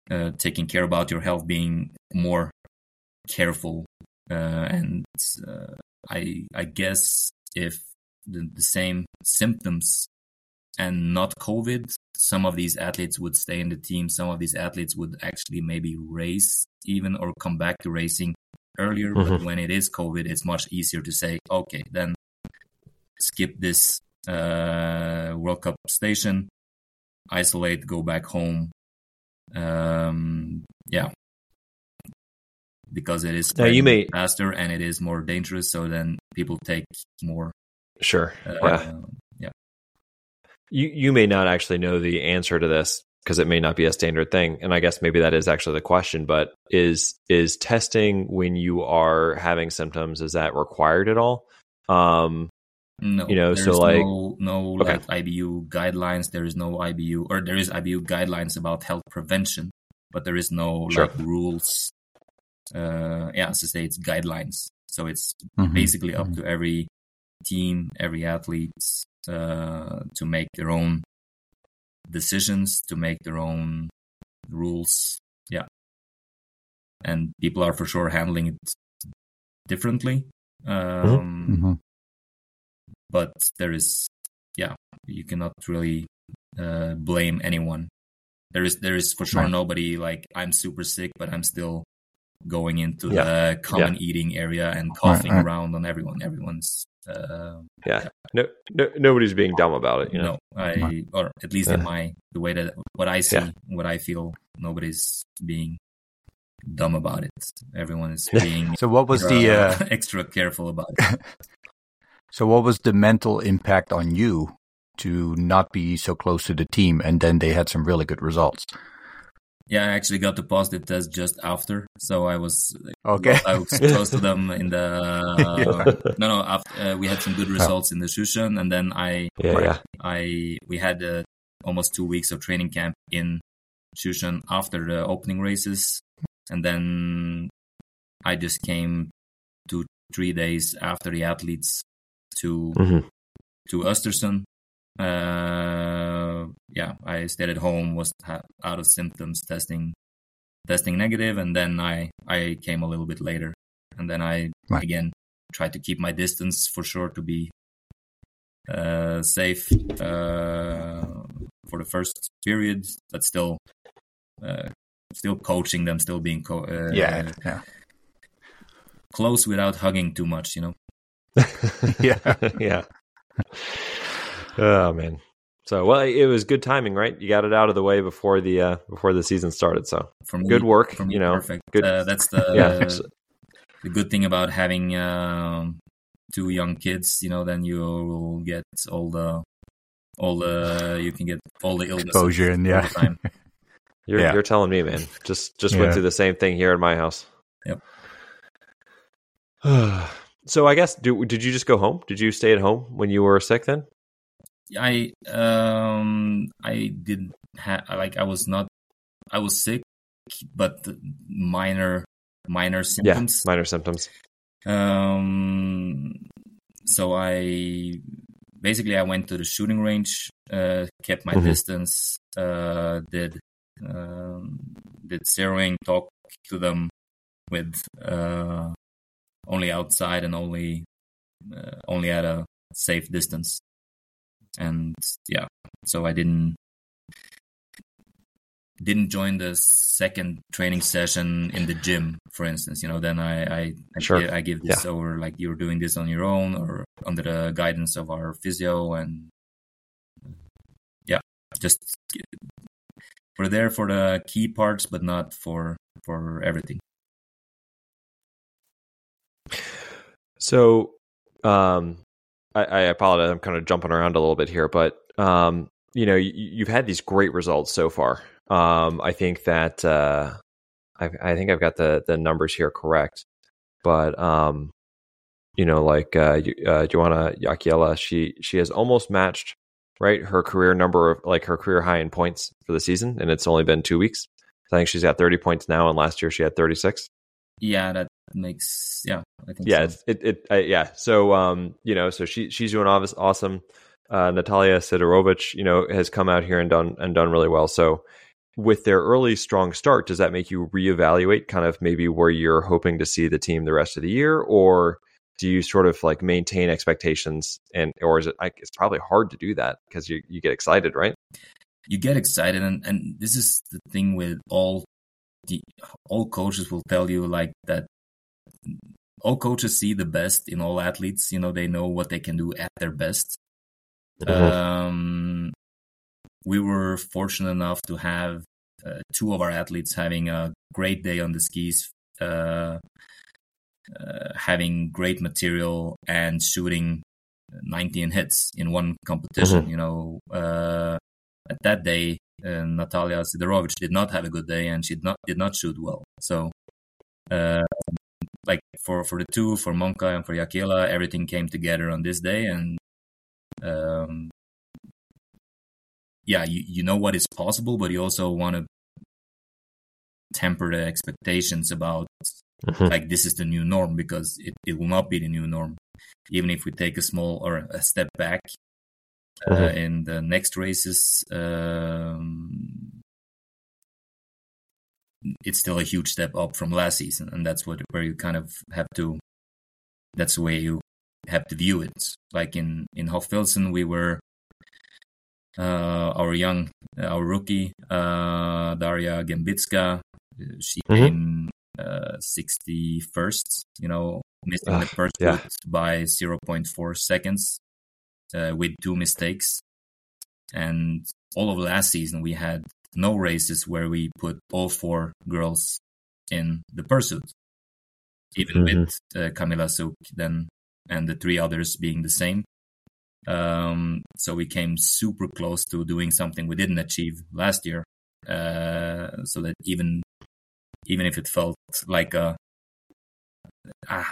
uh, taking care about your health, being more careful uh, and uh, I I guess if the, the same symptoms and not COVID, some of these athletes would stay in the team. Some of these athletes would actually maybe race even or come back to racing earlier. Mm-hmm. But when it is COVID, it's much easier to say, okay, then skip this uh, World Cup station, isolate, go back home. Um, yeah, because it is
now you may
faster and it is more dangerous. So then people take more.
Sure. Uh, yeah.
yeah.
You you may not actually know the answer to this because it may not be a standard thing, and I guess maybe that is actually the question. But is is testing when you are having symptoms is that required at all? Um,
no,
you know, so like
no, no okay. like IBU guidelines. There is no IBU, or there is IBU guidelines about health prevention, but there is no sure. like rules uh, yeah, as I say, it's guidelines. So it's mm-hmm. basically up mm-hmm. to every team, every athlete uh, to make their own decisions, to make their own rules. Yeah. And people are for sure handling it differently. Mm-hmm. Um, mm-hmm. But there is, yeah, you cannot really uh, blame anyone. There is, there is for sure right. nobody like I'm super sick, but I'm still going into yeah. the common yeah. eating area and coughing right, right. around on everyone. Everyone's uh,
yeah. No, no, nobody's being dumb about it. You know,
no, I or at least in my the way that what I see, what I feel, nobody's being dumb about it. Everyone is being
so. What was extra, the uh, [laughs]
extra careful about it? [laughs]
so, what was the mental impact on you to not be so close to the team, and then they had some really good results?
Yeah, I actually got the positive test just after, so I was
okay.
I was close to them in the [laughs] uh, no no. After, uh, we had some good results in the Sjusjøen, and then I
yeah, yeah.
I we had uh, almost two weeks of training camp in Sjusjøen after the opening races, and then I just came two three days after the athletes to mm-hmm. to Östersund yeah, I stayed at home, was out of symptoms, testing testing negative, and then I I came a little bit later, and then I right. again tried to keep my distance for sure to be uh, safe uh, for the first period, but still uh, still coaching them, still being co- uh,
yeah, yeah
close without hugging too much, you know. [laughs]
yeah, yeah. Oh man. So well, it was good timing, right? You got it out of the way before the uh, before the season started. So from good me, work. you know,
perfect. Good. Uh, that's the [laughs] yeah. the good thing about having uh, two young kids. You know, then you will get all the all the you can get all the illness
exposure and yeah. [laughs]
you're yeah. you're telling me, man. Just just yeah. went through the same thing here at my house.
Yep. [sighs]
so I guess do, did you just go home? Did you stay at home when you were sick then?
I um I did have like I was not I was sick, but minor minor symptoms.
Yeah, minor symptoms.
Um, so I basically I went to the shooting range, uh, kept my mm-hmm. distance, uh, did um, did zeroing, talk to them with uh, only outside and only uh, only at a safe distance and yeah, so I didn't didn't join the second training session in the gym, for instance. You know, then I I, I, sure. give, I give this yeah. over like you're doing this on your own or under the guidance of our physio, and yeah, just we're there for the key parts, but not for for everything.
So, um, I, I apologize. I'm kind of jumping around a little bit here, but um, you know, you, have had these great results so far. Um, I think that uh, I, I, think I've got the the numbers here correct, but um, you know, like uh, uh, Joanna Jakiela, she she has almost matched right her career number of like her career high in points for the season, and it's only been two weeks. I think she's got 30 points now, and last year she had 36.
Yeah, that makes yeah. I think
yeah,
so.
it it uh, yeah. So um, you know, so she she's doing awesome. Uh, Natalia Sidorowicz, you know, has come out here and done and done really well. So with their early strong start, does that make you reevaluate kind of maybe where you're hoping to see the team the rest of the year, or do you sort of like maintain expectations and or is it like it's probably hard to do that because you you get excited right
you get excited and and this is the thing with all the all coaches will tell you like that all coaches see the best in all athletes you know they know what they can do at their best mm-hmm. um we were fortunate enough to have uh, two of our athletes having a great day on the skis uh, uh, having great material and shooting 19 hits in one competition. Mm-hmm. You know, uh, at that day, uh, Natalia Sidorowicz did not have a good day and she did not did not shoot well. So, uh, like for for the two, for Maka and for Jakiela, everything came together on this day, and um, yeah, you you know what is possible, but you also want to temper the expectations about mm-hmm. like this is the new norm because it, it will not be the new norm even if we take a small or a step back uh, mm-hmm. in the next races um, it's still a huge step up from last season and that's what where you kind of have to that's the way you have to view it like in in Hochfilzen we were uh, our young our rookie uh, Daria Gembicka she mm-hmm. came uh, 61st, you know, missing uh, the first yeah. by 0.4 seconds uh, with two mistakes. And all of last season, we had no races where we put all four girls in the pursuit, even mm-hmm. with uh, Kamila Zuk then and the three others being the same. Um, so we came super close to doing something we didn't achieve last year. Uh, so that even even if it felt like a ah,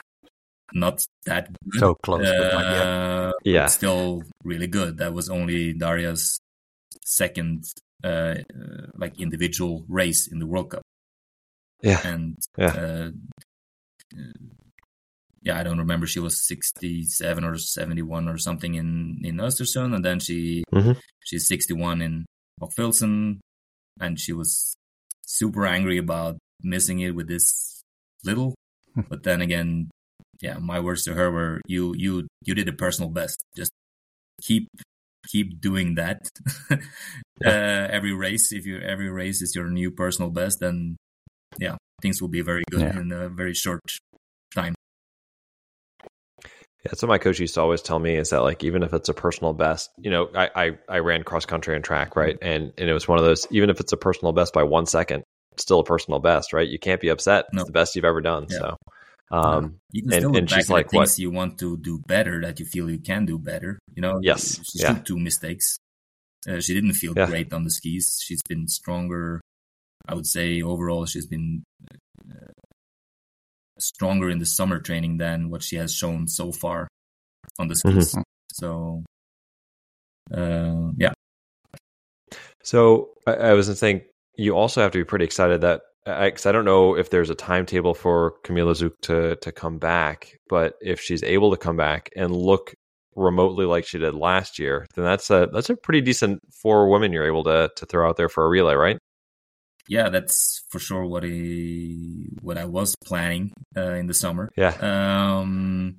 not that good.
so close, uh,
but yeah,
still really good. That was only Daria's second uh, like individual race in the World Cup.
Yeah,
and
yeah.
Uh, yeah, I don't remember. She was sixty-seven or seventy-one or something in in Östersund, and then she mm-hmm. she's sixty-one in Hochfilzen, and she was super angry about missing it with this little. but then again, yeah, my words to her were, "You you you did a personal best. Just keep keep doing that. [laughs] yeah. uh, every race, if you every race is your new personal best, then yeah, things will be very good yeah. in a very short time."
Yeah, so my coach used to always tell me is that like even if it's a personal best, you know, I I, I ran cross country and track, right? And and it was one of those even if it's a personal best by one second, still a personal best, right? You can't be upset. No. It's the best you've ever done. Yeah. So, um,
you can still and, and she's like, things what? you want to do better that you feel you can do better. You know,
yes,
she yeah. two mistakes. Uh, she didn't feel yeah. great on the skis. She's been stronger. I would say overall, she's been uh, stronger in the summer training than what she has shown so far on the skis. Mm-hmm. So, uh, yeah.
So I, I was saying you also have to be pretty excited that because I, I, don't know if there's a timetable for Kamila Zuk to to come back, but if she's able to come back and look remotely like she did last year, then that's a that's a pretty decent four women you're able to to throw out there for a relay, right?
Yeah, that's for sure what I what I was planning uh, in the summer.
Yeah,
um,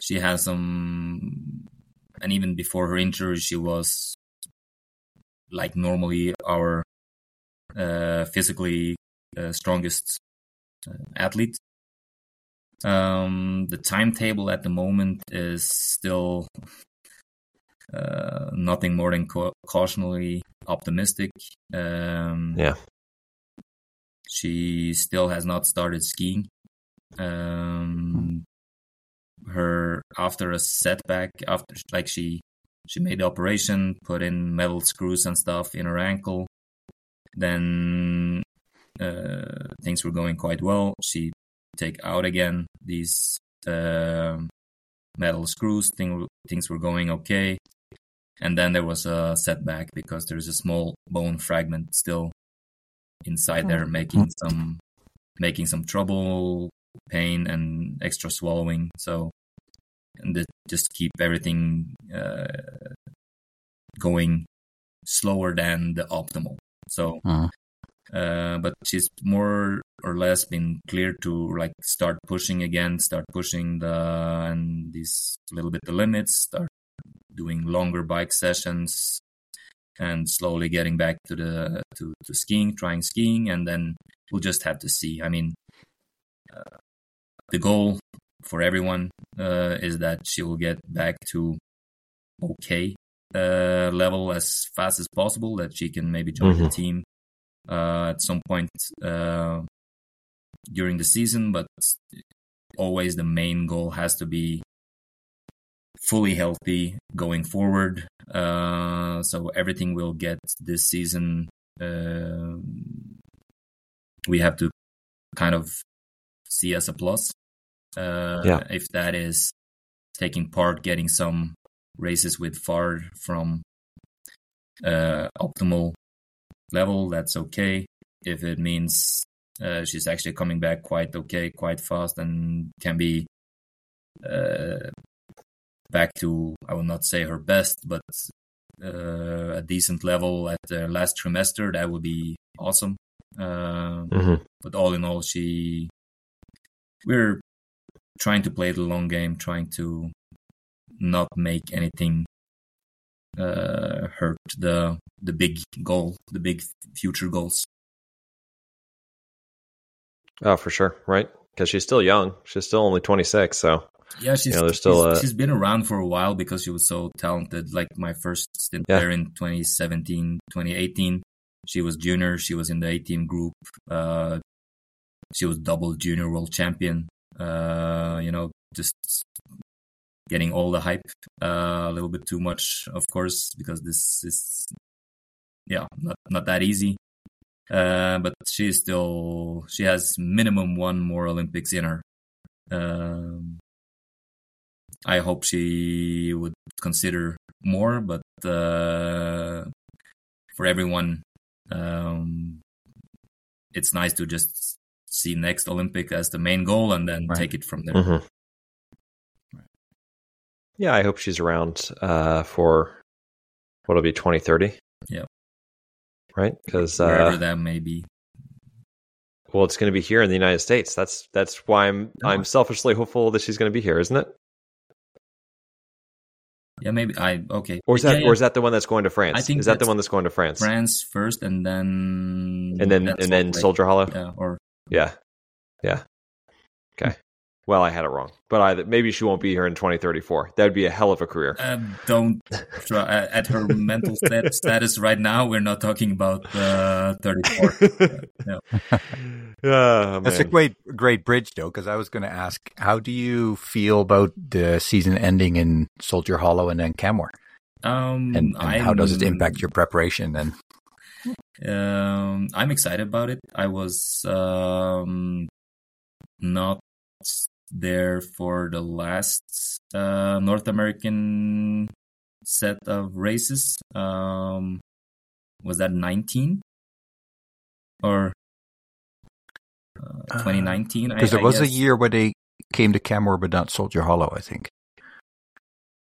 she has some, and even before her injury, she was like normally our uh, physically strongest uh, athlete. Um, the timetable at the moment is still uh, nothing more than ca- cautionally optimistic. Um,
yeah.
She still has not started skiing. Um, her after a setback, after like she she made the operation, put in metal screws and stuff in her ankle. Then uh, things were going quite well. She take out again these uh, metal screws. Thing, things were going okay, and then there was a setback because there's a small bone fragment still inside there, oh. making some making some trouble, pain, and extra swallowing. So, and just keep everything uh, going slower than the optimal. So, uh-huh. Uh, but she's more or less been clear to like start pushing again, start pushing the and these little bit the limits, start doing longer bike sessions, and slowly getting back to the to, to skiing, trying skiing, and then we'll just have to see. I mean, uh, the goal for everyone uh, is that she will get back to okay uh, level as fast as possible, that she can maybe join mm-hmm. the team uh, at some point uh, during the season. But always the main goal has to be fully healthy going forward. Uh, so everything we'll get this season, uh, we have to kind of see as a plus. Uh, yeah. If that is taking part, getting some races with far from uh, optimal level, that's okay. If it means uh, she's actually coming back quite okay, quite fast, and can be uh, back to, I will not say her best, but uh, a decent level at the last trimester, that would be awesome. Uh, mm-hmm. But all in all, she, we're trying to play the long game, trying to not make anything uh, hurt the the big goal, the big future goals.
Oh, for sure, right? Because she's still young. She's still only twenty six, so
yeah, she's you know, still she's, a... she's been around for a while because she was so talented. Like my first stint yeah. there in 2017, 2018, she was junior. She was in the A team group. Uh, she was double junior world champion. Uh, you know, just getting all the hype uh, a little bit too much, of course, because this is yeah not not that easy. Uh, but she is still she has minimum one more Olympics in her. Um, I hope she would consider more, but uh, for everyone, um, it's nice to just see next Olympic as the main goal and then right. take it from there. Mm-hmm.
Yeah, I hope she's around uh, for what'll be 2030.
Yeah.
Right? Because
wherever uh, that may be.
Well, it's going to be here in the United States. That's that's why I'm oh. I'm selfishly hopeful that she's going to be here, isn't it?
Yeah, maybe I okay.
Or is that
yeah,
yeah. or is that the one that's going to France? I think is that the one that's going to France?
France first, and then
and then and then Soldier Hollow.
Yeah, or
yeah, yeah. Okay. Well, I had it wrong, but I maybe she won't be here in 2034. That'd be a hell of a career.
Um, don't try, at her mental stat, [laughs] status right now. We're not talking about uh, 34. [laughs] no. [laughs]
Oh, That's a great, great bridge, though, because I was going to ask, how do you feel about the season ending in Soldier Hollow and then Canmore?
Um,
and, and how does it impact your preparation? And
um, I'm excited about it. I was um, not there for the last uh, North American set of races. Um, was that 19 or uh, 2019?
Because uh, there was a year where they came to Canmore but not Soldier Hollow, I think.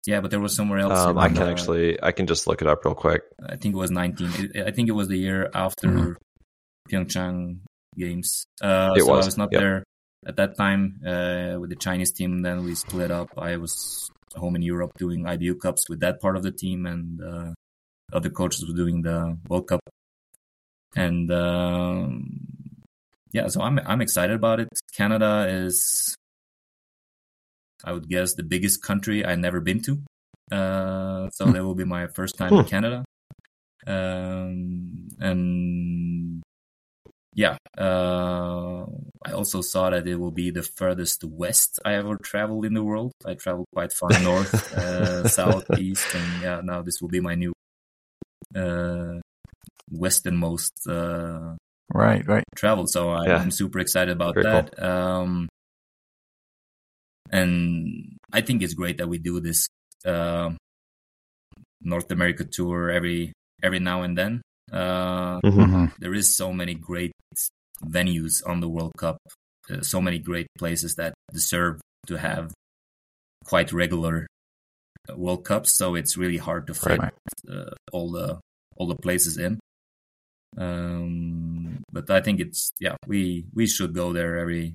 Yeah, but there was somewhere else.
Um, I can uh, actually, I can just look it up real quick.
I think it was 19. I think it was the year after mm-hmm. Pyeongchang Games. Uh, it so was. I was not yep. there at that time uh, with the Chinese team. Then we split up. I was home in Europe doing IBU Cups with that part of the team, and uh, other coaches were doing the World Cup. And um, yeah, so I'm I'm excited about it. Canada is, I would guess, the biggest country I've never been to. Uh, so hmm. that will be my first time in hmm. Canada. Um, and yeah, uh, I also saw that it will be the furthest west I ever traveled in the world. I traveled quite far [laughs] north, uh, south, east, and yeah, now this will be my new uh, westernmost uh,
right, right
travel. So I, am super excited about Very that. Cool. Um, and I think it's great that we do this uh, North America tour every every now and then. Uh, mm-hmm. mm-hmm. there is so many great venues on the World Cup, uh, so many great places that deserve to have quite regular uh, World Cups. So it's really hard to fit right. uh, all the all the places in. Um, but I think it's yeah we we should go there every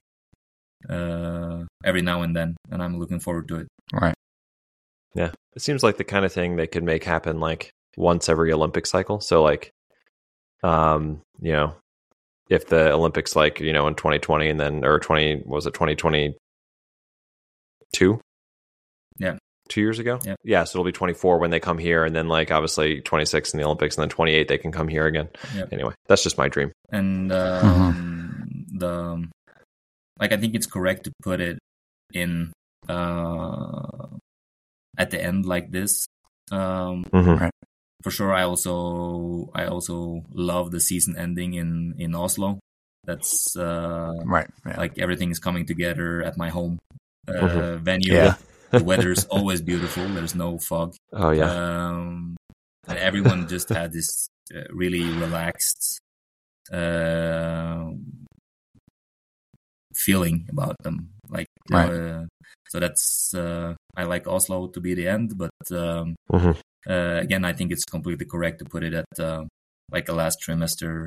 uh, every now and then, and I'm looking forward to it.
Right.
Yeah, it seems like the kind of thing they could make happen like once every Olympic cycle. So like, um, you know, if the Olympics like you know in 2020 and then or 20 was it 2022?
Yeah.
Two years ago?
Yeah.
Yeah. So it'll be 24 when they come here. And then, like, obviously 26 in the Olympics. And then 28, they can come here again.
Yeah.
Anyway, that's just my dream.
And um, the like, I think it's correct to put it in uh, at the end like this. Um,
Mhm.
For sure, I also I also love the season ending in in Oslo. That's uh,
Right. Yeah.
like everything is coming together at my home uh,
Mhm.
venue.
Yeah.
The [laughs] weather is always beautiful. There's no fog.
Oh, yeah.
Um, and everyone just had this uh, really relaxed uh, feeling about them. Like,
Right.
uh, so that's uh, I like Oslo to be the end, but um,
Mhm.
Uh, again, I think it's completely correct to put it at uh, like a last trimester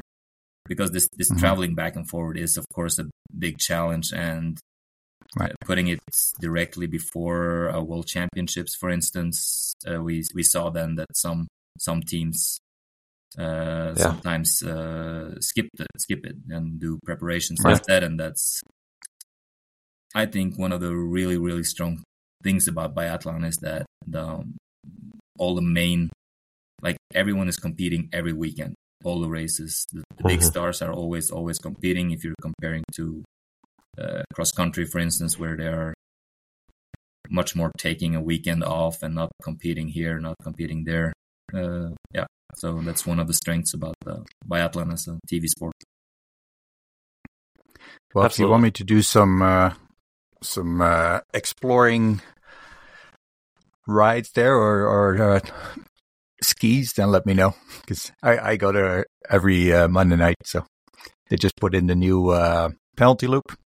because this this
Mhm.
traveling back and forward is of course a big challenge and
Right.
uh, putting it directly before uh, world championships for instance uh, we we saw then that some some teams uh,
Yeah.
sometimes uh, skip it skip it and do preparations
Right.
instead and that's I think one of the really really strong things about biathlon is that the all the main like everyone is competing every weekend. All the races the, the big
Mhm.
stars are always always competing. If you're comparing to uh, cross country for instance where they are much more taking a weekend off and not competing here not competing there uh, yeah. So that's one of the strengths about uh, biathlon as a tv sport.
Well, if you want me to do some uh, some uh, exploring rides there or or uh, skis, then let me know because I, I go there every uh, Monday night. So they just put in the new uh, penalty loop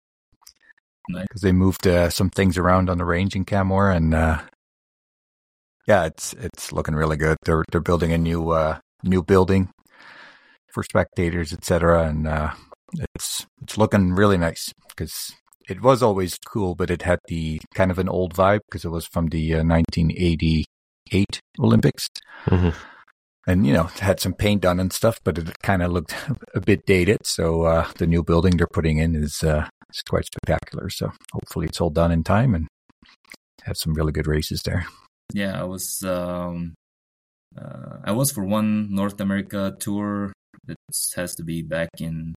Nice.
because they moved uh, some things around on the range in Canmore, and uh, yeah, it's it's looking really good. They're they're building a new uh, new building for spectators, etc., and uh, it's it's looking really nice because it was always cool, but it had the kind of an old vibe because it was from the uh, 1988 Olympics,
Mhm.
and you know it had some paint done and stuff, but it kind of looked [laughs] a bit dated. So uh, the new building they're putting in is uh, is quite spectacular. So hopefully it's all done in time and have some really good races there.
yeah i was um uh, i was for one north america tour that has to be back in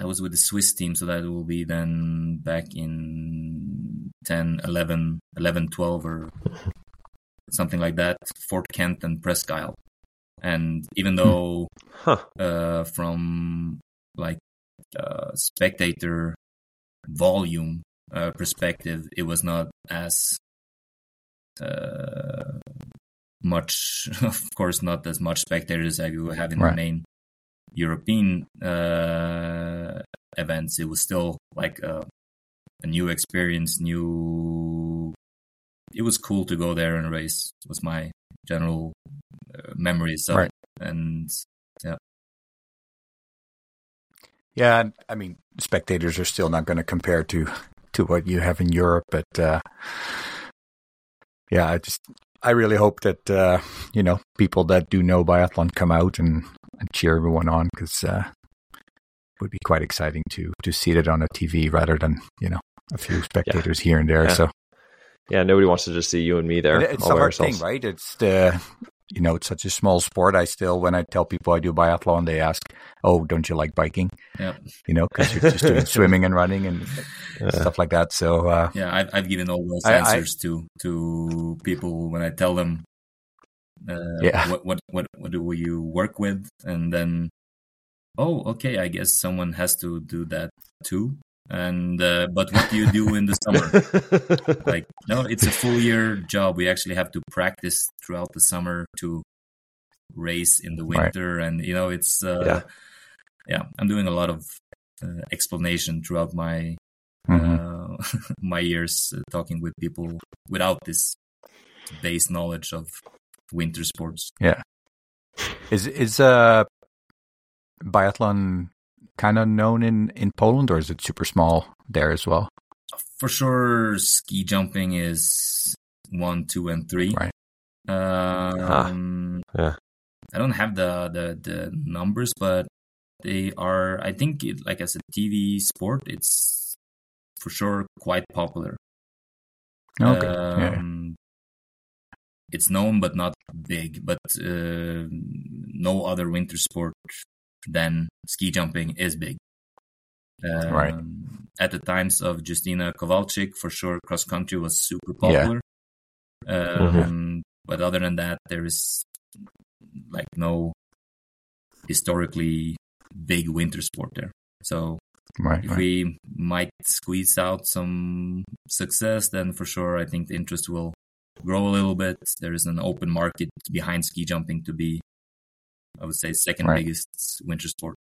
i was with the swiss team so that will be then back in 10 11 11 12 or something like that fort kent and presque isle and even though
Huh.
uh, from like uh, spectator volume uh, perspective, it was not as uh, much, [laughs] of course, not as much spectators as you have in
Right.
the main European uh, events. It was still like a, a new experience, new. It was cool to go there and race. Was my general uh, memories of
Right.
it, and
Yeah, Yeah, I mean, spectators are still not going to compare to to what you have in Europe, but uh, yeah, I just I really hope that uh, you know people that do know biathlon come out and, and cheer everyone on because uh, it would be quite exciting to to see it on a TV rather than you know a few spectators here and there.
Yeah.
So
Yeah. Nobody wants to just see you and me there.
But it's
by
hard thing, right? It's the you know, it's such a small sport. I still, when I tell people I do biathlon, they ask, "Oh, don't you like biking?"
yeah,
You know, because you're just doing [laughs] swimming and running and
Yeah.
stuff like that. So, uh,
yeah. I've I've given all those
I- I-
answers to to people when I tell them, uh,
Yeah.
what what what what do you work with, and then, oh, okay, I guess someone has to do that too. And uh, but what do you do in the summer? [laughs] like no it's a full year job we actually have to practice throughout the summer to race in the
Right.
winter and you know it's uh,
Yeah.
yeah i'm doing a lot of uh, explanation throughout my
mhm.
uh, [laughs] my years uh, talking with people without this base knowledge of winter sports Yeah.
is is uh biathlon kind of known in in Poland, or is it super small there as well?
For sure, ski jumping is one, two, and three.
Right.
Um,
yeah.
I don't have the, the the numbers, but they are. I think, it, like as a TV sport, it's for sure quite popular.
Okay. yeah.
Um, It's known but not big, but uh, no other winter sport than ski jumping is big. Um,
Right.
At the times of Justyna Kowalczyk, for sure, cross country was super
Yeah.
popular. Um, But other than that, there is like no historically big winter sport there. So
right.
if
right.
we might squeeze out some success, then for sure I think the interest will grow a little bit. There is an open market behind ski jumping to be, I would say, second
Right.
biggest winter sport.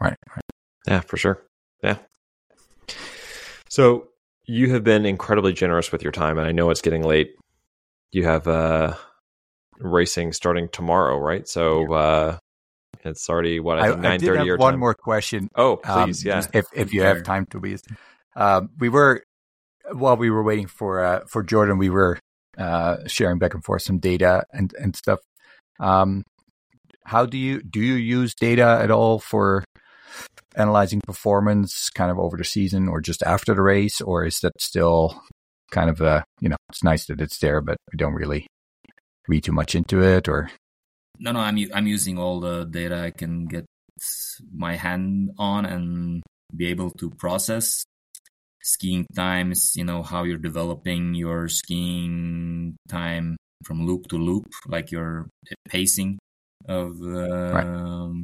right.
Yeah, for sure. Yeah. So you have been incredibly generous with your time, and I know it's getting late. You have uh, racing starting tomorrow, right? So uh, it's already what I
I,
think
I did have
your
one
time.
more question.
Oh,
Um,
please, yeah.
If if you
Sure.
have time, Tobias. Um, we were while we were waiting for uh, for Jordan, we were uh, sharing back and forth some data and and stuff. Um, how do you do you use data at all for analyzing performance, kind of over the season, or just after the race, or is that still kind of a you know it's nice that it's there, but we don't really read too much into it, or
No, no, I'm I'm using all the data I can get my hand on and be able to process skiing times. You know how you're developing your skiing time from loop to loop, like your pacing of um,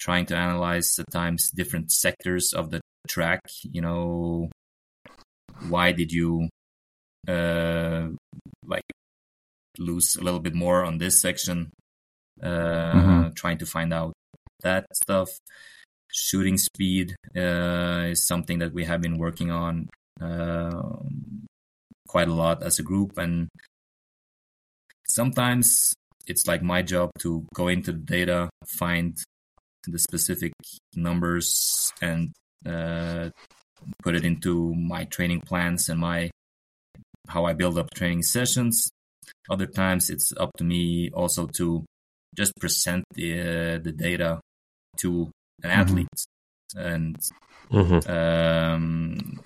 trying to analyze the times different sectors of the track. You know, why did you uh, like lose a little bit more on this section? uh,
Mhm.
trying to find out that stuff. Shooting speed uh, is something that we have been working on uh, quite a lot as a group, and sometimes it's like my job to go into the data, find the specific numbers, and uh, put it into my training plans and my how I build up training sessions. Other times it's up to me also to just present the uh, the data to an
Mhm.
athlete. And
Mhm.
um,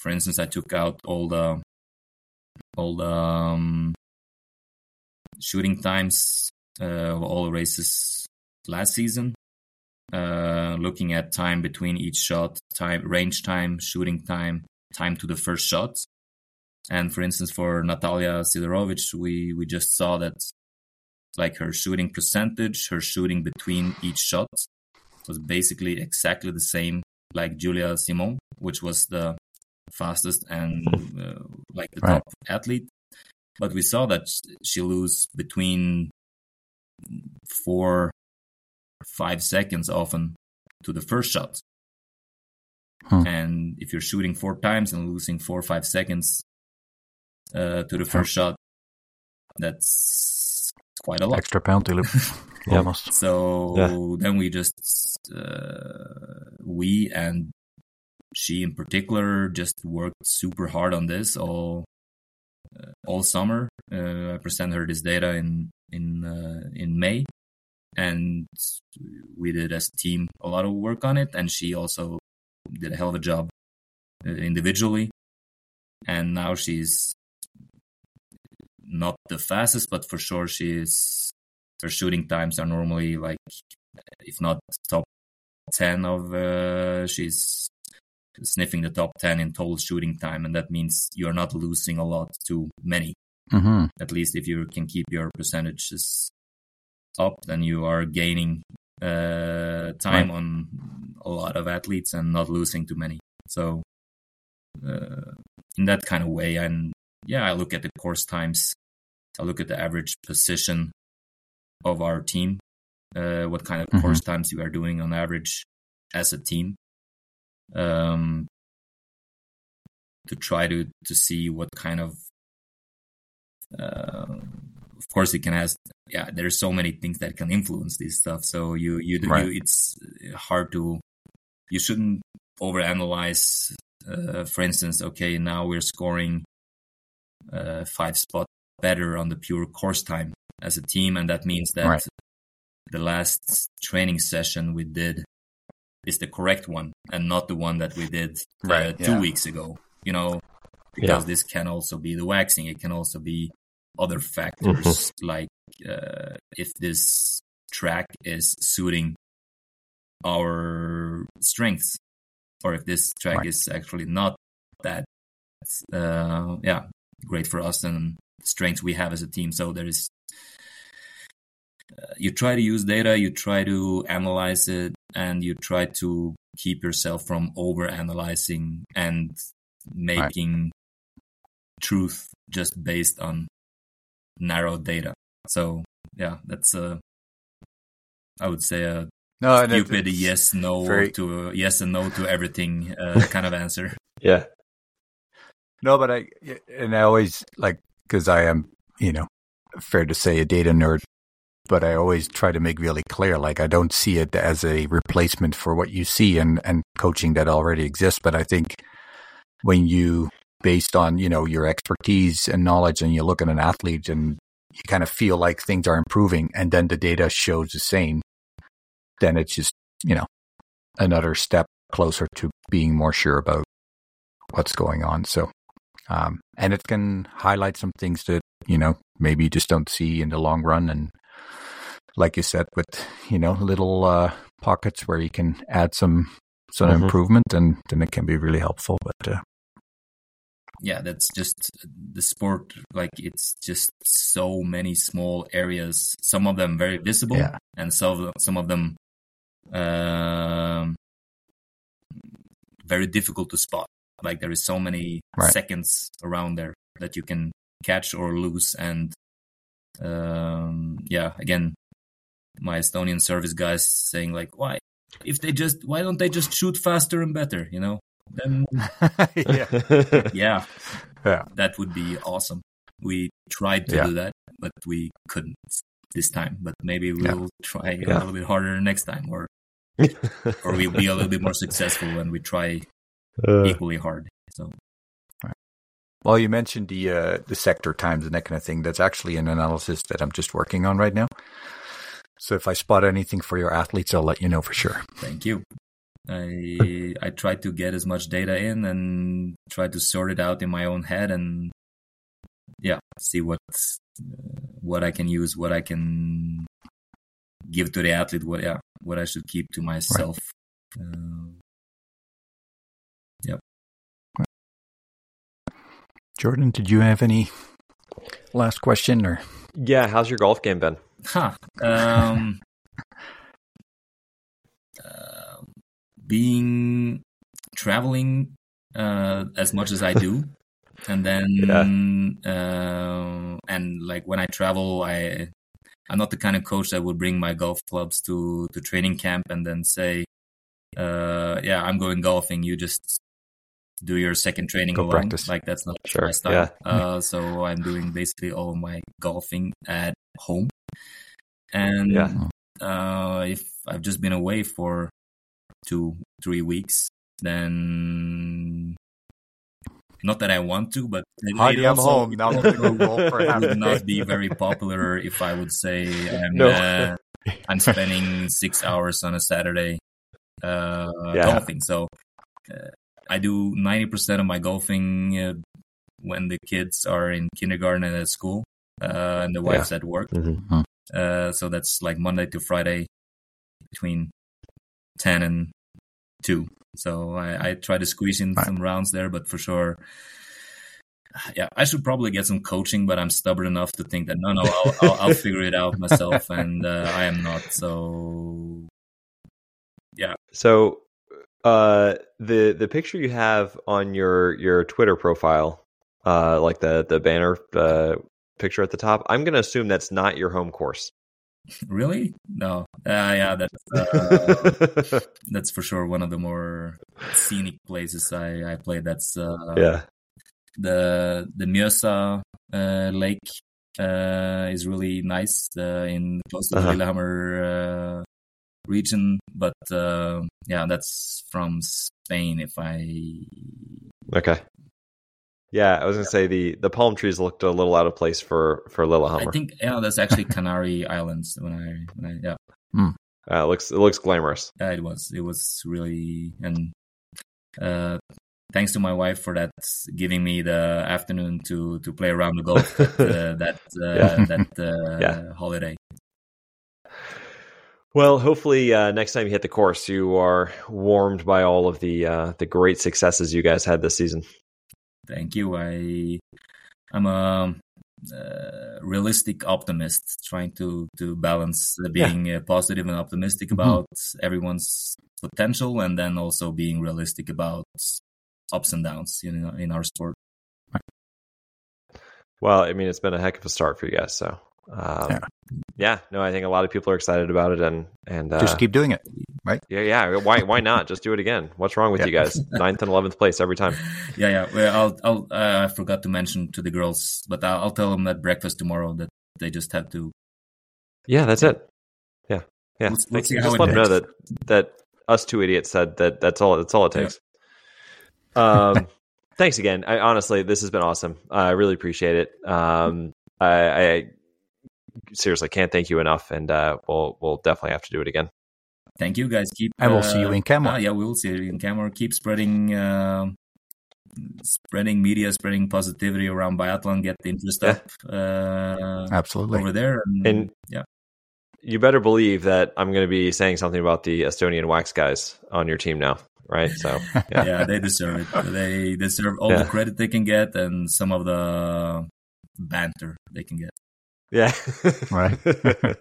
for instance, I took out all the all the um, shooting times uh, of all races last season. Uh, looking at time between each shot, time, range time, shooting time, time to the first shot. And for instance, for Natalia Sidorowicz, we, we just saw that like her shooting percentage, her shooting between each shot was basically exactly the same like Julia Simon, which was the fastest and uh, like the
Right.
top athlete. But we saw that she lose between four, five seconds often to the first shot.
Hmm.
And if you're shooting four times and losing four or five seconds uh, to the first shot, that's quite a lot.
extra penalty loop [laughs] almost?
So
Yeah.
then we just uh, we and she in particular just worked super hard on this all all summer. Uh, I present her this data in in uh, in May, and we did as a team a lot of work on it. And she also did a hell of a job uh, individually. And now she's not the fastest, but for sure she is. Her shooting times are normally like, if not top ten of, uh, she's sniffing the top ten in total shooting time, and that means you are not losing a lot to many.
Mm-hmm.
At least if you can keep your percentages up, then you are gaining uh, time on a lot of athletes and not losing too many. So, uh, in that kind of way, and yeah, I look at the course times. I look at the average position of our team, uh, what kind of
Mhm.
course times you are doing on average as a team, um, to try to to see what kind of uh, of course it can ask yeah there's so many things that can influence this stuff so you you,
Right.
you it's hard to you shouldn't overanalyze uh, for instance okay now we're scoring uh, five spot better on the pure course time as a team and that means that
Right.
the last training session we did is the correct one and not the one that we did uh,
Right,
two
yeah.
weeks ago you know because this can also be the waxing it can also be other factors like uh, if this track is suiting our strengths or if this track
Right.
is actually not that uh, yeah great for us and strengths we have as a team so there is you try to use data you try to analyze it and you try to keep yourself from over analyzing and making truth just based on narrow data. So yeah that's a i would say a
No,
stupid
it's
yes no
very-
to yes and no to everything uh, [laughs] kind of answer.
Yeah.
No, but I and I always like because I am, you know, fair to say a data nerd, but I always try to make really clear like I don't see it as a replacement for what you see and and coaching that already exists. But I think when you based on you know your expertise and knowledge, and you look at an athlete and you kind of feel like things are improving, and then the data shows the same, then it's just you know another step closer to being more sure about what's going on. So, um, and it can highlight some things that, you know, maybe you just don't see in the long run. And like you said, with, you know, little, uh, pockets where you can add some, some
Mhm.
improvement and then it can be really helpful. But, uh,
yeah that's just the sport like it's just so many small areas some of them very visible
Yeah.
and some of them, some of them um very difficult to spot like there is so many
Right.
seconds around there that you can catch or lose and um yeah again my estonian service guys saying like why if they just why don't they just shoot faster and better you know then [laughs]
yeah. [laughs]
yeah
Yeah.
that would be awesome we tried to
Yeah.
do that but we couldn't this time but maybe we'll try a little bit harder next time or [laughs] or we'll be a little bit more successful when we try
Uh,
equally hard so
Well, you mentioned the, uh, the sector times and that kind of thing. That's actually an analysis that I'm just working on right now. So if I spot anything for your athletes, I'll let you know for sure.
thank you i i try to get as much data in and try to sort it out in my own head and yeah see what uh, what i can use what i can give to the athlete what yeah what i should keep to myself uh,
Jordan, did you have any last question or?
yeah. How's your golf game been?
Huh. Um, uh, being traveling uh, as much as I do, [laughs] and then uh, and like when I travel, I I'm not the kind of coach that would bring my golf clubs to to training camp and then say, uh, "Yeah, I'm going golfing. You just." Do your second training
Go
alone.
practice.
Like that's not
Sure,
my style.
yeah.
Uh, so I'm doing basically all my golfing at home. And
Yeah.
uh, if I've just been away for two, three weeks, then not that I want to, but
I'm home. Now I'm gonna go golf for [laughs] half a
would not be very popular if I would say [laughs] I'm
No.
uh, [laughs] I'm spending six hours on a Saturday uh,
Yeah.
golfing. So uh, I do ninety percent of my golfing uh, when the kids are in kindergarten and at school, uh, and the wife's at work.
Mhm.
Uh, so that's like Monday to Friday between 10 and 2. So I, I try to squeeze in
Right.
some rounds there, but for sure, yeah, I should probably get some coaching, but I'm stubborn enough to think that no, no, I'll, I'll, I'll [laughs] figure it out myself, and uh, I am not. So yeah.
So, uh, the the picture you have on your your Twitter profile, uh, like the the banner uh, picture at the top, I'm gonna assume that's not your home course.
really, no, uh, yeah, that's uh, [laughs] that's for sure one of the more scenic places I I play. That's uh,
yeah.
the the Mjøsa uh, lake uh, is really nice uh, in close to the
Uh-huh.
Lillehammer uh, region. But uh, yeah, that's from Spain. If I
Okay. Yeah, I was gonna say the the palm trees looked a little out of place for for
I think yeah, that's actually Canary [laughs] Islands. When I when I yeah,
Uh, it looks it looks glamorous.
yeah, it was it was really and uh, thanks to my wife for that, giving me the afternoon to to play around the golf that [laughs] uh, that uh,
Yeah.
that uh, [laughs]
Yeah.
holiday.
Well, hopefully uh, next time you hit the course, you are warmed by all of the uh, the great successes you guys had this season.
Thank you. I I'm a uh, realistic optimist, trying to to balance uh, being uh, positive and optimistic
Mhm.
about everyone's potential, and then also being realistic about ups and downs in in our sport.
Well, I mean, it's been a heck of a start for you guys. So, um,
Yeah.
yeah. no, I think a lot of people are excited about it, and and uh,
Just keep doing it. Right?
Yeah, yeah. Why why not just do it again? What's wrong with
Yeah.
you guys? Ninth and eleventh place every time. [laughs]
Yeah, yeah. Well, I'll I'll uh, I forgot to mention to the girls, but I'll, I'll tell them at breakfast tomorrow that they just have to.
Yeah, that's it. Yeah, yeah. Thank
see
Just let them know that that us two idiots said that. That's all. That's all it
Yeah.
takes. Um, [laughs] thanks again. I honestly, this has been awesome. I really appreciate it. Um, I, I seriously can't thank you enough, and uh, we'll we'll definitely have to do it again.
Thank you, guys. Keep.
And we'll see you
uh,
in Canmore.
ah, yeah, we'll see you in Canmore. Keep spreading. um Spreading media, spreading positivity around biathlon, get the interest
Yeah.
up uh,
Absolutely.
over there, and,
And-
yeah,
You better believe that I'm going to be saying something about the Estonian wax guys on your team now, right? So [laughs] yeah,
yeah, they deserve it. They deserve all
Yeah.
the credit they can get, and some of the banter they can get.
Yeah.
Right. [laughs]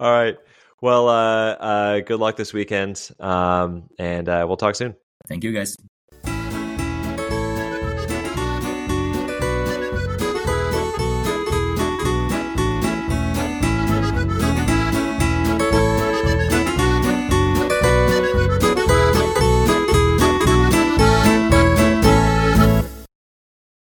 All right. Well, uh, uh, good luck this weekend, um, and uh, we'll talk soon.
Thank you, guys.